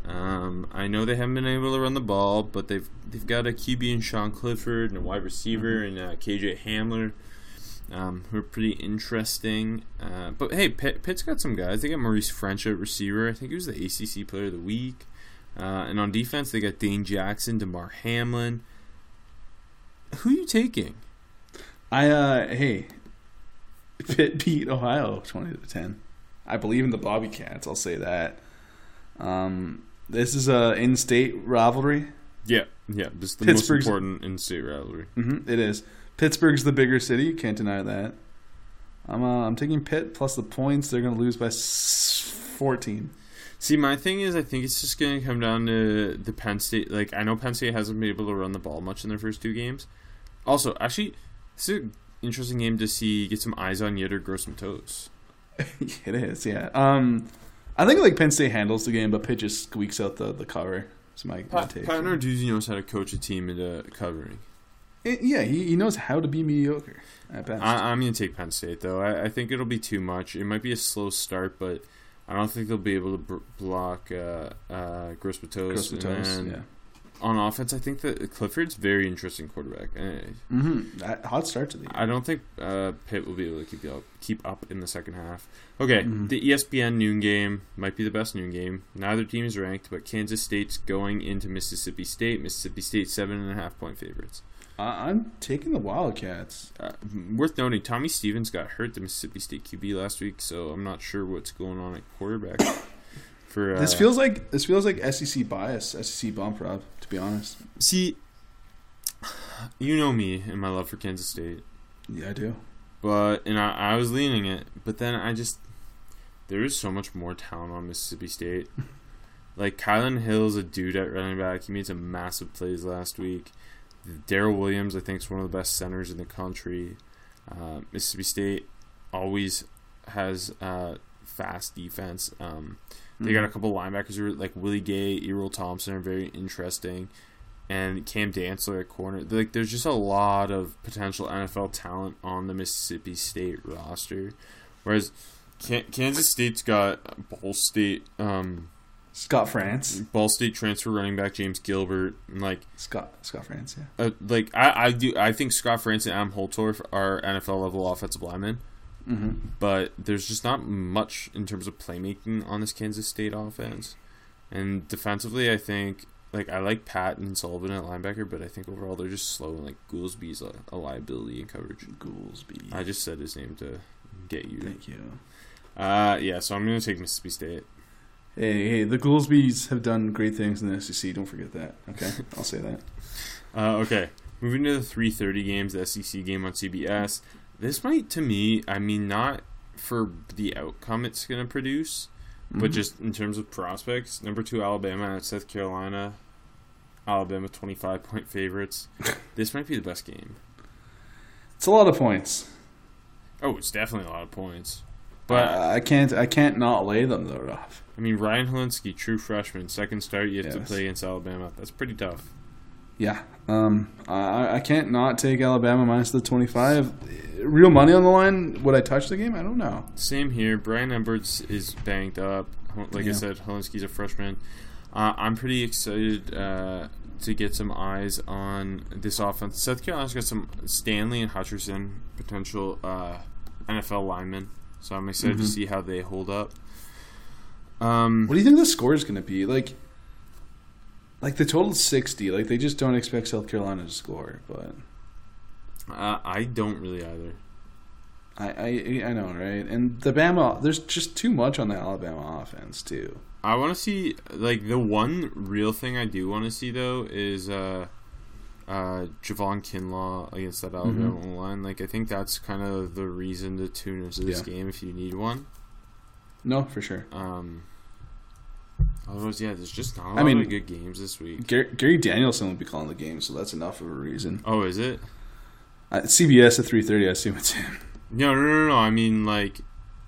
B: Um, I know they haven't been able to run the ball, but they've they've got a QB in Sean Clifford and a wide receiver and uh, KJ Hamler, um, who are pretty interesting. Uh, but hey, Pitt, Pitt's got some guys. They got Maurice Ffrench at receiver. I think he was the ACC Player of the Week. Uh, and on defense, they got Dane Jackson, Damar Hamlin. Who are you taking?
C: I uh hey, Pitt [LAUGHS] beat Ohio twenty to ten. I believe in the Bobby Cats. I'll say that. Um, this is a in-state rivalry.
B: Yeah, yeah. This is the
C: Pittsburgh's-
B: most important in-state rivalry.
C: Mm-hmm, it is. Pittsburgh's the bigger city. You can't deny that. I'm uh, I'm taking Pitt plus the points. They're going to lose by fourteen.
B: See, my thing is, I think it's just going to come down to the Penn State. Like, I know Penn State hasn't been able to run the ball much in their first two games. Also, actually, this is an interesting game to see get some eyes on Yetur Gross-Matos. [LAUGHS]
C: it is, yeah. Um, I think like Penn State handles the game, but Pitt just squeaks out the the cover. It's my, my
B: Pat,
C: take.
B: Pat Narduzzi knows how to coach a team into covering.
C: Eh, yeah, he, he knows how to be mediocre at best.
B: I, I'm going to take Penn State, though. I, I think it'll be too much. It might be a slow start, but I don't think they'll be able to br- block uh, uh, Gross Matos.
C: Gross
B: And
C: Matos,
B: then
C: yeah.
B: On offense, I think that Clifford's very interesting quarterback. Eh,
C: Mm-hmm. That hot start to the year.
B: I don't think uh, Pitt will be able to keep up, keep up in the second half. Okay,
C: Mhm.
B: the ESPN noon game might be the best noon game. Neither team is ranked, but Kansas State's going into Mississippi State. Mississippi State seven and a half point favorites.
C: I, I'm taking the Wildcats.
B: Uh, worth noting, Tommy Stevens got hurt the Mississippi State QB last week, so I'm not sure what's going on at quarterback. [COUGHS] For uh,
C: This feels like this feels like SEC bias, SEC bump, Rob. To be honest,
B: see, [SIGHS] you know me and my love for Kansas State.
C: yeah, I do.
B: But and I, I was leaning it, but then I just there is so much more talent on Mississippi State. [LAUGHS] like Kylan Hill's a dude at running back. He made some massive plays last week. Darryl Williams, I think, is one of the best centers in the country. Uh, Mississippi State always has uh, fast defense. Um, they got a
C: Mm-hmm.
B: couple linebackers who are like Willie Gay, Erroll Thompson are very interesting, and Cam Dantzler at corner. Like, there's just a lot of potential NFL talent on the Mississippi State roster, whereas Kan- Kansas State's got Ball State, um,
C: Scott Frantz.
B: Ball State transfer running back James Gilbert, and like,
C: Scott Scott Frantz. Yeah.
B: uh, like I, I do I think Scott Frantz and Adam Holtorf are NFL level offensive linemen
C: Mm-hmm.
B: but there's just not much in terms of playmaking on this Kansas State offense. And defensively, I think like I like Pat and Sullivan at linebacker, but I think overall they're just slow. And like Goolsby's a, a liability in coverage.
C: Goolsby.
B: I just said his name to get you.
C: Thank you.
B: Uh, yeah. So I'm gonna take Mississippi State.
C: Hey, hey, the Goolsbys have done great things in the SEC. Don't forget that. Okay, [LAUGHS] I'll say that.
B: Uh, okay, moving to the 3:30 games, the SEC game on CBS. This might, to me, I mean, not for the outcome it's gonna produce, but
C: Mhm.
B: just in terms of prospects, number two Alabama at South Carolina. Alabama twenty five point favorites. [LAUGHS] this might be the best game.
C: it's a lot of points.
B: Oh, it's definitely a lot of points.
C: But I can't I can't not lay them though.
B: I mean, Ryan Hilinski, true freshman, second start, you have
C: Yes.
B: to play against Alabama. That's pretty tough.
C: Yeah. Um, I, I can't not take Alabama minus the 25. Real money on the line. Would I touch the game? I don't know.
B: Same here. Bryan Edwards is banged up. Like I said, Hilinski's a freshman. Uh, I'm pretty excited uh, to get some eyes on this offense. South Carolina's got some Stanley and Hutcherson potential uh, NFL linemen, so I'm excited to see how they hold up. Um,
C: What do you think the score is going to be? Like, like the total 60. Like they just don't expect South Carolina to score. But
B: uh, I don't really either.
C: I, I, I know, right? And the Bama, there's just too much on the Alabama offense too.
B: I want to see like the one real thing I do want to see though is uh, uh, Javon Kinlaw against that Alabama line. Like I think that's kind of the reason to tune into this
C: Yeah.
B: game if you need one.
C: No, for sure.
B: Um, otherwise, yeah, there's just not a lot
C: I mean-
B: of good games this week.
C: Gary, Gary Danielson will be calling the game, so that's enough of a reason.
B: Oh, is it?
C: Uh, CBS at 3:30. I assume it's him.
B: No, no, no, no. I mean, like,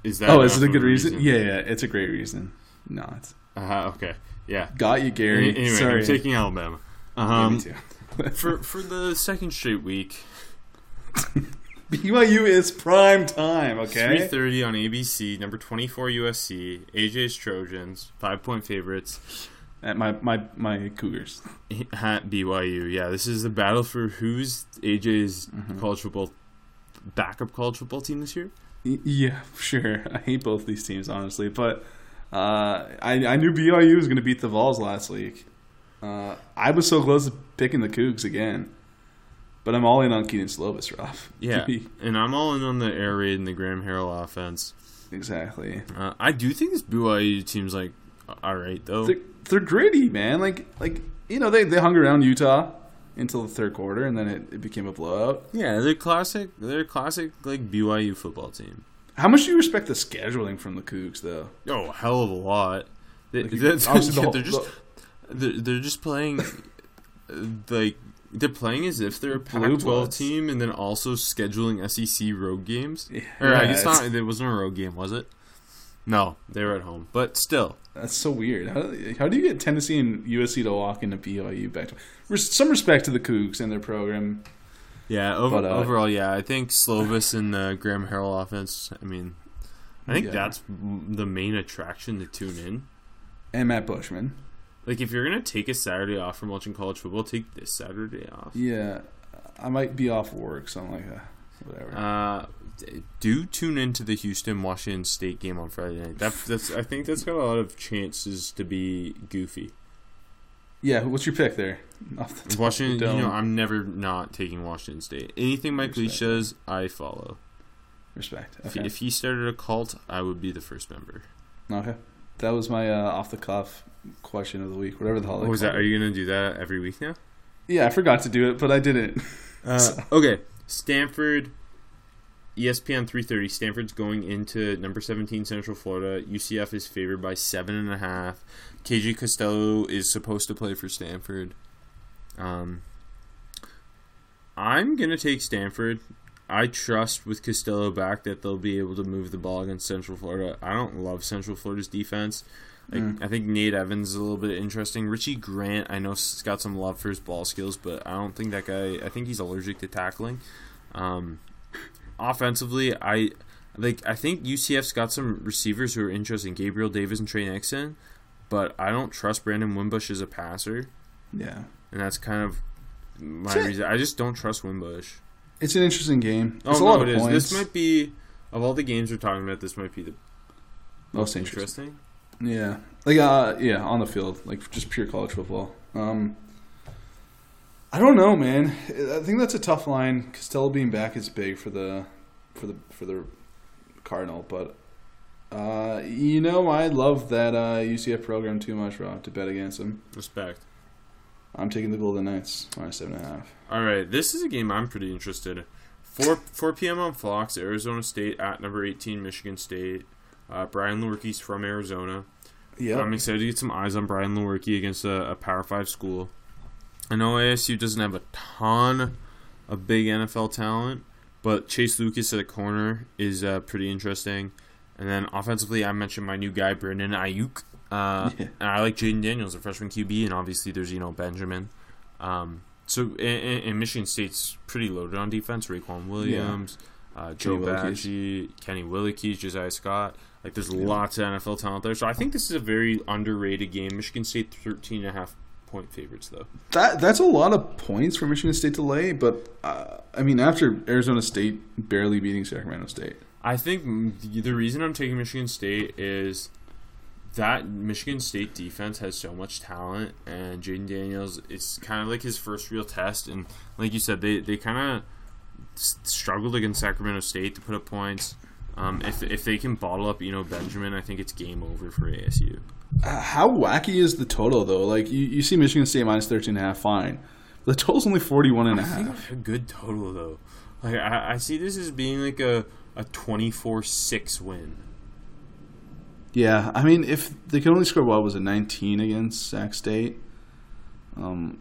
B: is that?
C: Oh, is it a good
B: of
C: reason? Yeah, yeah, it's a great reason. No, it's
B: Uh, okay. Yeah.
C: got you, Gary.
B: Anyway,
C: Sorry,
B: I'm taking Alabama.
C: Yeah,
B: Um,
C: me too.
B: For for the second straight week, [LAUGHS]
C: BYU is prime time. Okay.
B: three thirty on ABC. Number twenty four USC. AJ's Trojans, five point favorites
C: At my my my Cougars. [LAUGHS]
B: at BYU. Yeah, this is the battle for who's AJ's
C: Mm-hmm.
B: college football backup college football team this year.
C: Yeah, [LAUGHS] sure. I hate both these teams honestly, but uh, I I knew BYU was going to beat the Vols last week. Uh, I was so close to picking the Cougs again, but I'm all in on Kedon Slovis, Rob. [LAUGHS]
B: Yeah, and I'm all in on the air raid and the Graham Harrell offense.
C: exactly.
B: Uh, I do think this BYU team's like all right though.
C: They're, they're gritty, man. Like like you know they they hung around Utah until the third quarter, and then it, it became a blowout.
B: Yeah, they're classic. They're classic like BYU football team.
C: How much do you respect the scheduling from the Cougs, though?
B: Oh, hell of a lot. They,
C: Like, [LAUGHS]
B: that's-
C: obviously the whole-
B: they're just they're, they're just playing uh, [LAUGHS] like they're playing as if they're a
C: Blue
B: Pac-12 team, and then also scheduling SEC road games.
C: Yeah,
B: Or I guess
C: it's-
B: not. There wasn't a road game, was it? No, they were at home, but still.
C: That's so weird. How, how do you get Tennessee and USC to walk into BYU back to some respect to the Cougs and their program?
B: Yeah, over,
C: But, uh,
B: overall, yeah, I think Slovis and the Graham Harrell offense. I mean, I think
C: Yeah.
B: that's the main attraction to tune in.
C: And Matt Bushman.
B: Like, if you're gonna take a Saturday off from watching college football, take this Saturday off.
C: Yeah, I might be off work, so I'm like, uh, whatever.
B: Uh, do tune into the Houston Washington State game on Friday night. That, that's I think that's got a lot of chances to be goofy.
C: yeah, what's your pick there? [LAUGHS] The
B: Washington,
C: the
B: you know. I'm never not taking Washington State. Anything Mike Leach does, I follow.
C: respect.
B: If,
C: Okay.
B: if he started a cult, I would be the first member.
C: okay. That was my uh, off the cuff question of the week, whatever the hell.
B: What was that? Are you gonna do that every week now?
C: Yeah, I forgot to do it, but I didn't.
B: Uh, [LAUGHS] okay, Stanford, ESPN 3:30. Stanford's going into number 17 Central Florida. UCF is favored by seven and a half. KJ Costello is supposed to play for Stanford. Um, I'm gonna take Stanford. I trust with Costello back that they'll be able to move the ball against Central Florida. I don't love Central Florida's defense. Like,
C: Mm.
B: I think Nate Evans is a little bit interesting. Richie Grant, I know, has got some love for his ball skills, but I don't think that guy. I think he's allergic to tackling. Um, offensively, I like. I think UCF's got some receivers who are interesting. Gabriel Davis and Tre Nixon, but I don't trust Brandon Wimbush as a passer,
C: Yeah,
B: and that's kind of my reason. I just don't trust Wimbush.
C: It's an interesting game.
B: Oh
C: It's a
B: no,
C: lot
B: it
C: of
B: is.
C: points.
B: This might be of all the games we're talking about. This might be the
C: most
B: most
C: interesting.
B: interesting.
C: Yeah, like uh, yeah, on the field, like just pure college football. Um, I don't know, man. I think that's a tough line. Costello being back is big for the for the for the Cardinal, but uh, you know, I love that uh, UCF program too much, Rob, to bet against them.
B: Respect.
C: I'm taking the Golden Knights minus seven and a half.
B: All right, this is a game I'm pretty interested in. 4, 4 p.m. on Fox, Arizona State at number 18, Michigan State. Uh, Brian Lewerke's from Arizona.
C: Yeah,
B: I'm excited to get some eyes on Brian Lewerke against a, a Power 5 school. I know ASU doesn't have a ton of big NFL talent, but Chase Lucas at a corner is uh, pretty interesting. And then offensively, I mentioned my new guy, Brandon Aiyuk. Uh,
C: Yeah. [LAUGHS]
B: And I like Jayden Daniels, a freshman QB, and obviously there's, you know, Benjamin. Um, so and, and Michigan State's pretty loaded on defense. Raequan Williams, uh, Joe. Baggy, Kenny Willekes, Josiah Scott. Like there's lots of NFL talent there. So I think this is a very underrated game. Michigan State 13 and a half point favorites though.
C: That that's a lot of points for Michigan State to lay, but uh, I mean, after Arizona State barely beating Sacramento State,
B: I think the reason I'm taking Michigan State is that Michigan State defense has so much talent, and Jayden Daniels, it's kind of like his first real test. And like you said, they, they kind of struggled against Sacramento State to put up points. Um, if, if they can bottle up, you know, Benjamin, I think it's game over for ASU.
C: uh, how wacky is the total though? Like you, you see Michigan State minus 13 and a half, fine. The total's only 41 and a
B: I think
C: half.
B: a good total though. Like I, I see this as being like a a 24-6 win.
C: Yeah, I mean, if they can only score what was it, 19 against Sac State, um,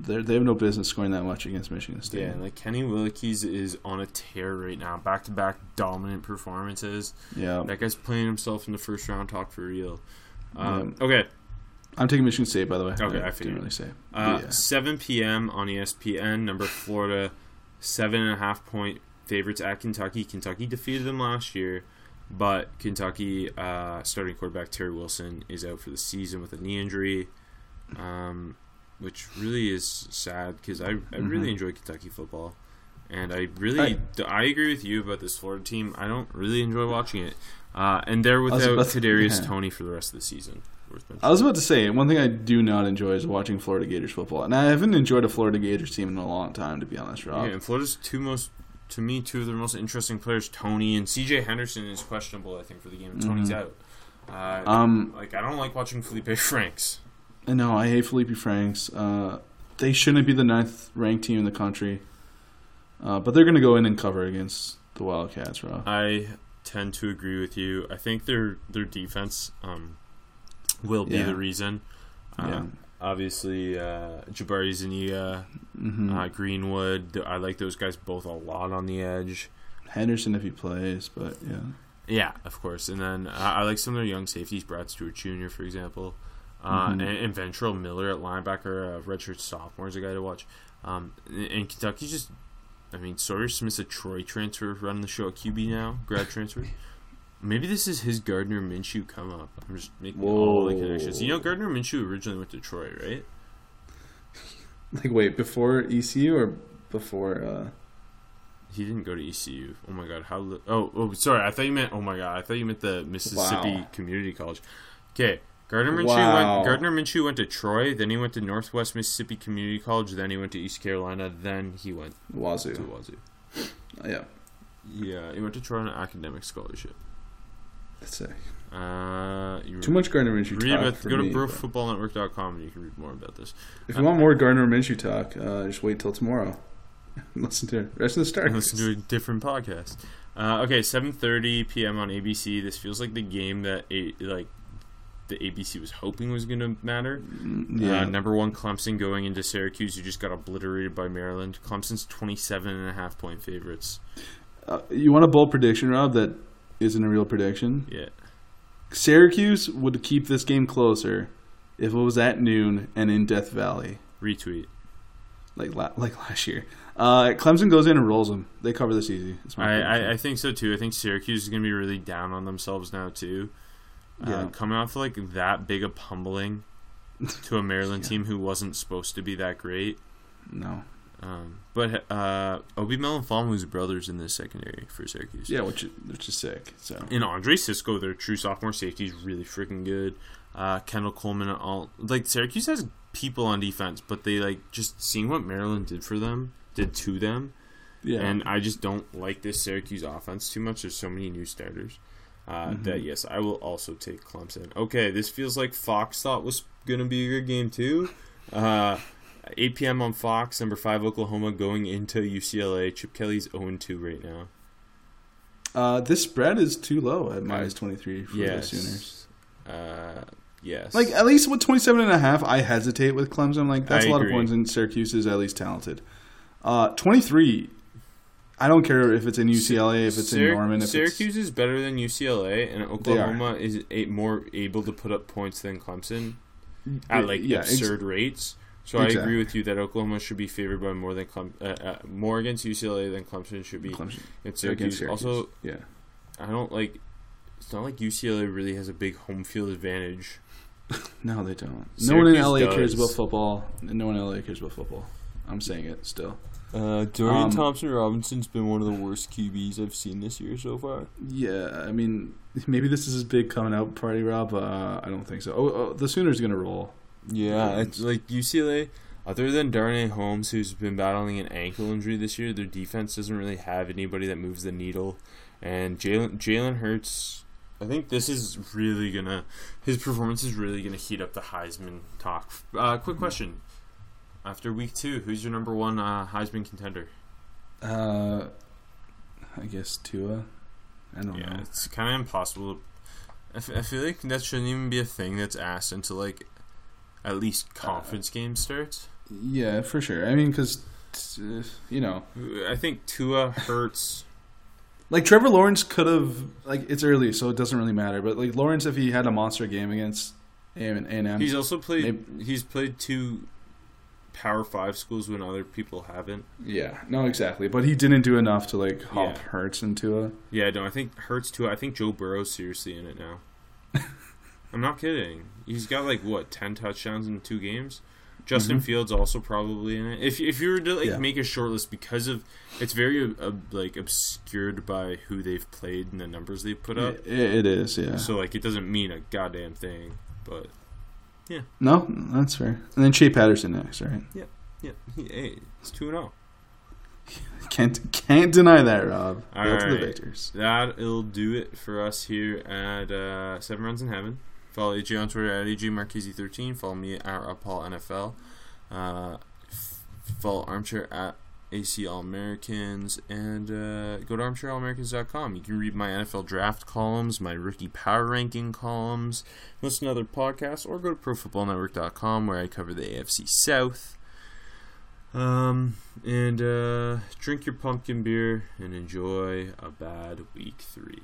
C: they they have no business scoring that much against Michigan State.
B: Yeah, like Kenny Willekes is on a tear right now. Back to back dominant performances.
C: yeah.
B: That guy's playing himself in the first round talk for real. Um, Okay,
C: I'm taking Michigan State, by the way.
B: Okay, I
C: didn't really say.
B: uh,
C: yeah.
B: 7 p.m. on ESPN. Number Florida, seven and a half point favorites at Kentucky. Kentucky defeated them last year, but Kentucky uh, starting quarterback Terry Wilson is out for the season with a knee injury, um, which really is sad because I, I really enjoy Kentucky football. And I really, I, agree with you about this Florida team. I don't really enjoy watching it. Uh, and they're without
C: to-
B: Kadarius
C: yeah.
B: Toney for the rest of the season.
C: I was about to say one thing I do not enjoy is watching Florida Gators football, and I haven't enjoyed a Florida Gators team in a long time, to be honest, Rob.
B: Yeah, and Florida's two most, to me, two of their most interesting players, Toney and C.J. Henderson, is questionable. I think for the game. Toney's out. Uh,
C: Um,
B: like I don't like watching Felipe Franks.
C: I know I hate Felipe Franks. Uh, they shouldn't be the ninth ranked team in the country, uh, but they're going to go in and cover against the Wildcats, Rob.
B: I tend to agree with you. I think their their defense um, will be
C: Yeah.
B: the reason.
C: Yeah.
B: Obviously, uh, Jabari Zuniga,
C: hmm
B: uh, Greenwood. I like those guys both a lot on the edge.
C: Henderson if he plays, but yeah.
B: Yeah, of course. And then uh, I like some of their young safeties, Brad Stewart Jr., for example, uh,
C: Mhm.
B: and, and Ventrell Miller at linebacker, uh, redshirt sophomore is a guy to watch. Um, and, and Kentucky just, I mean, Sawyer Smith's a Troy transfer running the show at QB now, grad transfer. [LAUGHS] Maybe this is his Gardner Minshew come up. I'm just making all the connections. You know, Gardner Minshew originally went to Troy, right? [LAUGHS]
C: Like wait, before ECU or before? Uh,
B: He didn't go to ECU. Oh my god, how? Li- oh, oh, sorry. I thought you meant. Oh my god, I thought you meant the Mississippi
C: Wow.
B: Community College. Okay, Gardner Minshew
C: Wow.
B: went. Gardner Minshew went to Troy. Then he went to Northwest Mississippi Community College. Then he went to East Carolina. Then he went to
C: Wazoo.
B: Wazoo.
C: Yeah,
B: Yeah, he went to Troy on an academic scholarship.
C: That's sick.
B: Uh, you
C: Too much Gardner Minshew
B: Read
C: talk
B: about, go
C: me,
B: to profootballnetwork.com and you can read more about this.
C: If you want more Gardner Minshew talk, uh, just wait till tomorrow. [LAUGHS] Listen to the rest of the start.
B: listen to a different podcast. Uh, okay, seven thirty p.m. on ABC. This feels like the game that a, like the ABC was hoping was going to matter.
C: Yeah.
B: Uh, number one, Clemson going into Syracuse, who just got obliterated by Maryland. Clemson's 27 and a half point favorites.
C: Uh, you want a bold prediction, Rob? That isn't a real prediction.
B: Yeah,
C: Syracuse would keep this game closer if it was at noon and in Death Valley,
B: retweet.
C: like la- like last year. Uh, Clemson goes in and rolls them. They cover this easy.
B: I. I, I think so too. I think Syracuse is going to be really down on themselves now too. Uh,
C: Yeah.
B: coming off like that big a pummeling [LAUGHS] to a Maryland team who wasn't supposed to be that great.
C: no.
B: Um, but uh, Obi Melifonwu's brothers in the secondary for Syracuse.
C: Yeah, which is, which is sick. So
B: And Andre Cisco, their true sophomore safety, is really freaking good. Uh, Kendall Coleman, all like Syracuse has people on defense, but they like just seeing what Maryland did for them, did to them,
C: yeah,
B: and I just don't like this Syracuse offense too much. There's so many new starters. Uh,
C: Mm-hmm.
B: That yes, I will also take Clemson. Okay, this feels like Fox thought was gonna be a good game too. Uh, 8 p.m. on Fox, number five Oklahoma going into UCLA. Chip Kelly's 0 2 right now.
C: uh, this spread is too low at minus twenty three for the Sooners.
B: Uh, yes.
C: Like at least with 27 and a half, I hesitate with Clemson. Like that's
B: I
C: a lot
B: agree.
C: of points, and Syracuse is at least talented. Uh, 23. I don't care if it's in UCLA, if it's
B: Syrac-
C: in Norman, if
B: Syracuse is better than UCLA, and Oklahoma is a, more able to put up points than Clemson at like
C: yeah, ex-
B: absurd rates. So I agree with you that Oklahoma should be favored by more than Clem- uh, uh, more against UCLA than Clemson should be
C: Clemson
B: against
C: against
B: Syracuse.
C: Syracuse.
B: Also,
C: yeah.
B: I don't like. It's not like UCLA really has a big home field advantage. [LAUGHS]
C: No, they don't. no one in
B: Syracuse
C: LA cares about football. No one in LA cares about football. I'm saying it still.
B: Uh, Dorian
C: Um,
B: Thompson Robinson's been one of the worst QBs I've seen this year so far.
C: Yeah, I mean, [LAUGHS] maybe this is his big coming out party, Rob. Uh, I don't think so. Oh, oh the Sooners gonna roll.
B: Yeah, it's like UCLA. Other than Darnay Holmes, who's been battling an ankle injury this year, their defense doesn't really have anybody that moves the needle. And Jalen Jalen Hurts, I think this is really gonna his performance is really gonna heat up the Heisman talk. Uh, quick question: After week two, who's your number one uh, Heisman contender?
C: Uh, I guess Tua. I don't
B: Yeah,
C: know.
B: it's kind of impossible. I, f- I feel like that shouldn't even be a thing that's asked until like at least conference game starts.
C: Yeah, for sure. I mean, because uh, you know,
B: I think Tua hurts. [LAUGHS]
C: like Trevor Lawrence could have like it's early, so it doesn't really matter. But like Lawrence, if he had a monster game against A and M,
B: He's also played. He's played two Power Five schools when other people haven't.
C: yeah, no, exactly. But he didn't do enough to like hop
B: Yeah.
C: Hurts into a.
B: Yeah, no, I think hurts too. I think Joe Burrow's seriously in it now. I'm not kidding. He's got like what ten touchdowns in two games. Justin
C: Mhm.
B: Fields also probably in it. If if you were to like
C: Yeah.
B: make a short list because of it's very uh, like obscured by who they've played and the numbers they've put up.
C: It, it is, yeah.
B: So like it doesn't mean a goddamn thing. But yeah.
C: no, that's fair. And then Shea Patterson next, right?
B: yeah, he, hey, it's two and zero. [LAUGHS]
C: Can't can't deny that, Rob.
B: All
C: the. Victors.
B: That'll do it for us here at uh, Seven Runs in Heaven. Follow AJ on Twitter at AJ Marchese13. Follow me at Paul. Uh, f- follow Armchair at AC All Americans. And uh, go to armchairallamericans.com. You can read my NFL draft columns, my rookie power ranking columns, listen to other podcasts, or go to profootballnetwork.com where I cover the AFC South. Um, and uh, drink your pumpkin beer and enjoy a bad week three.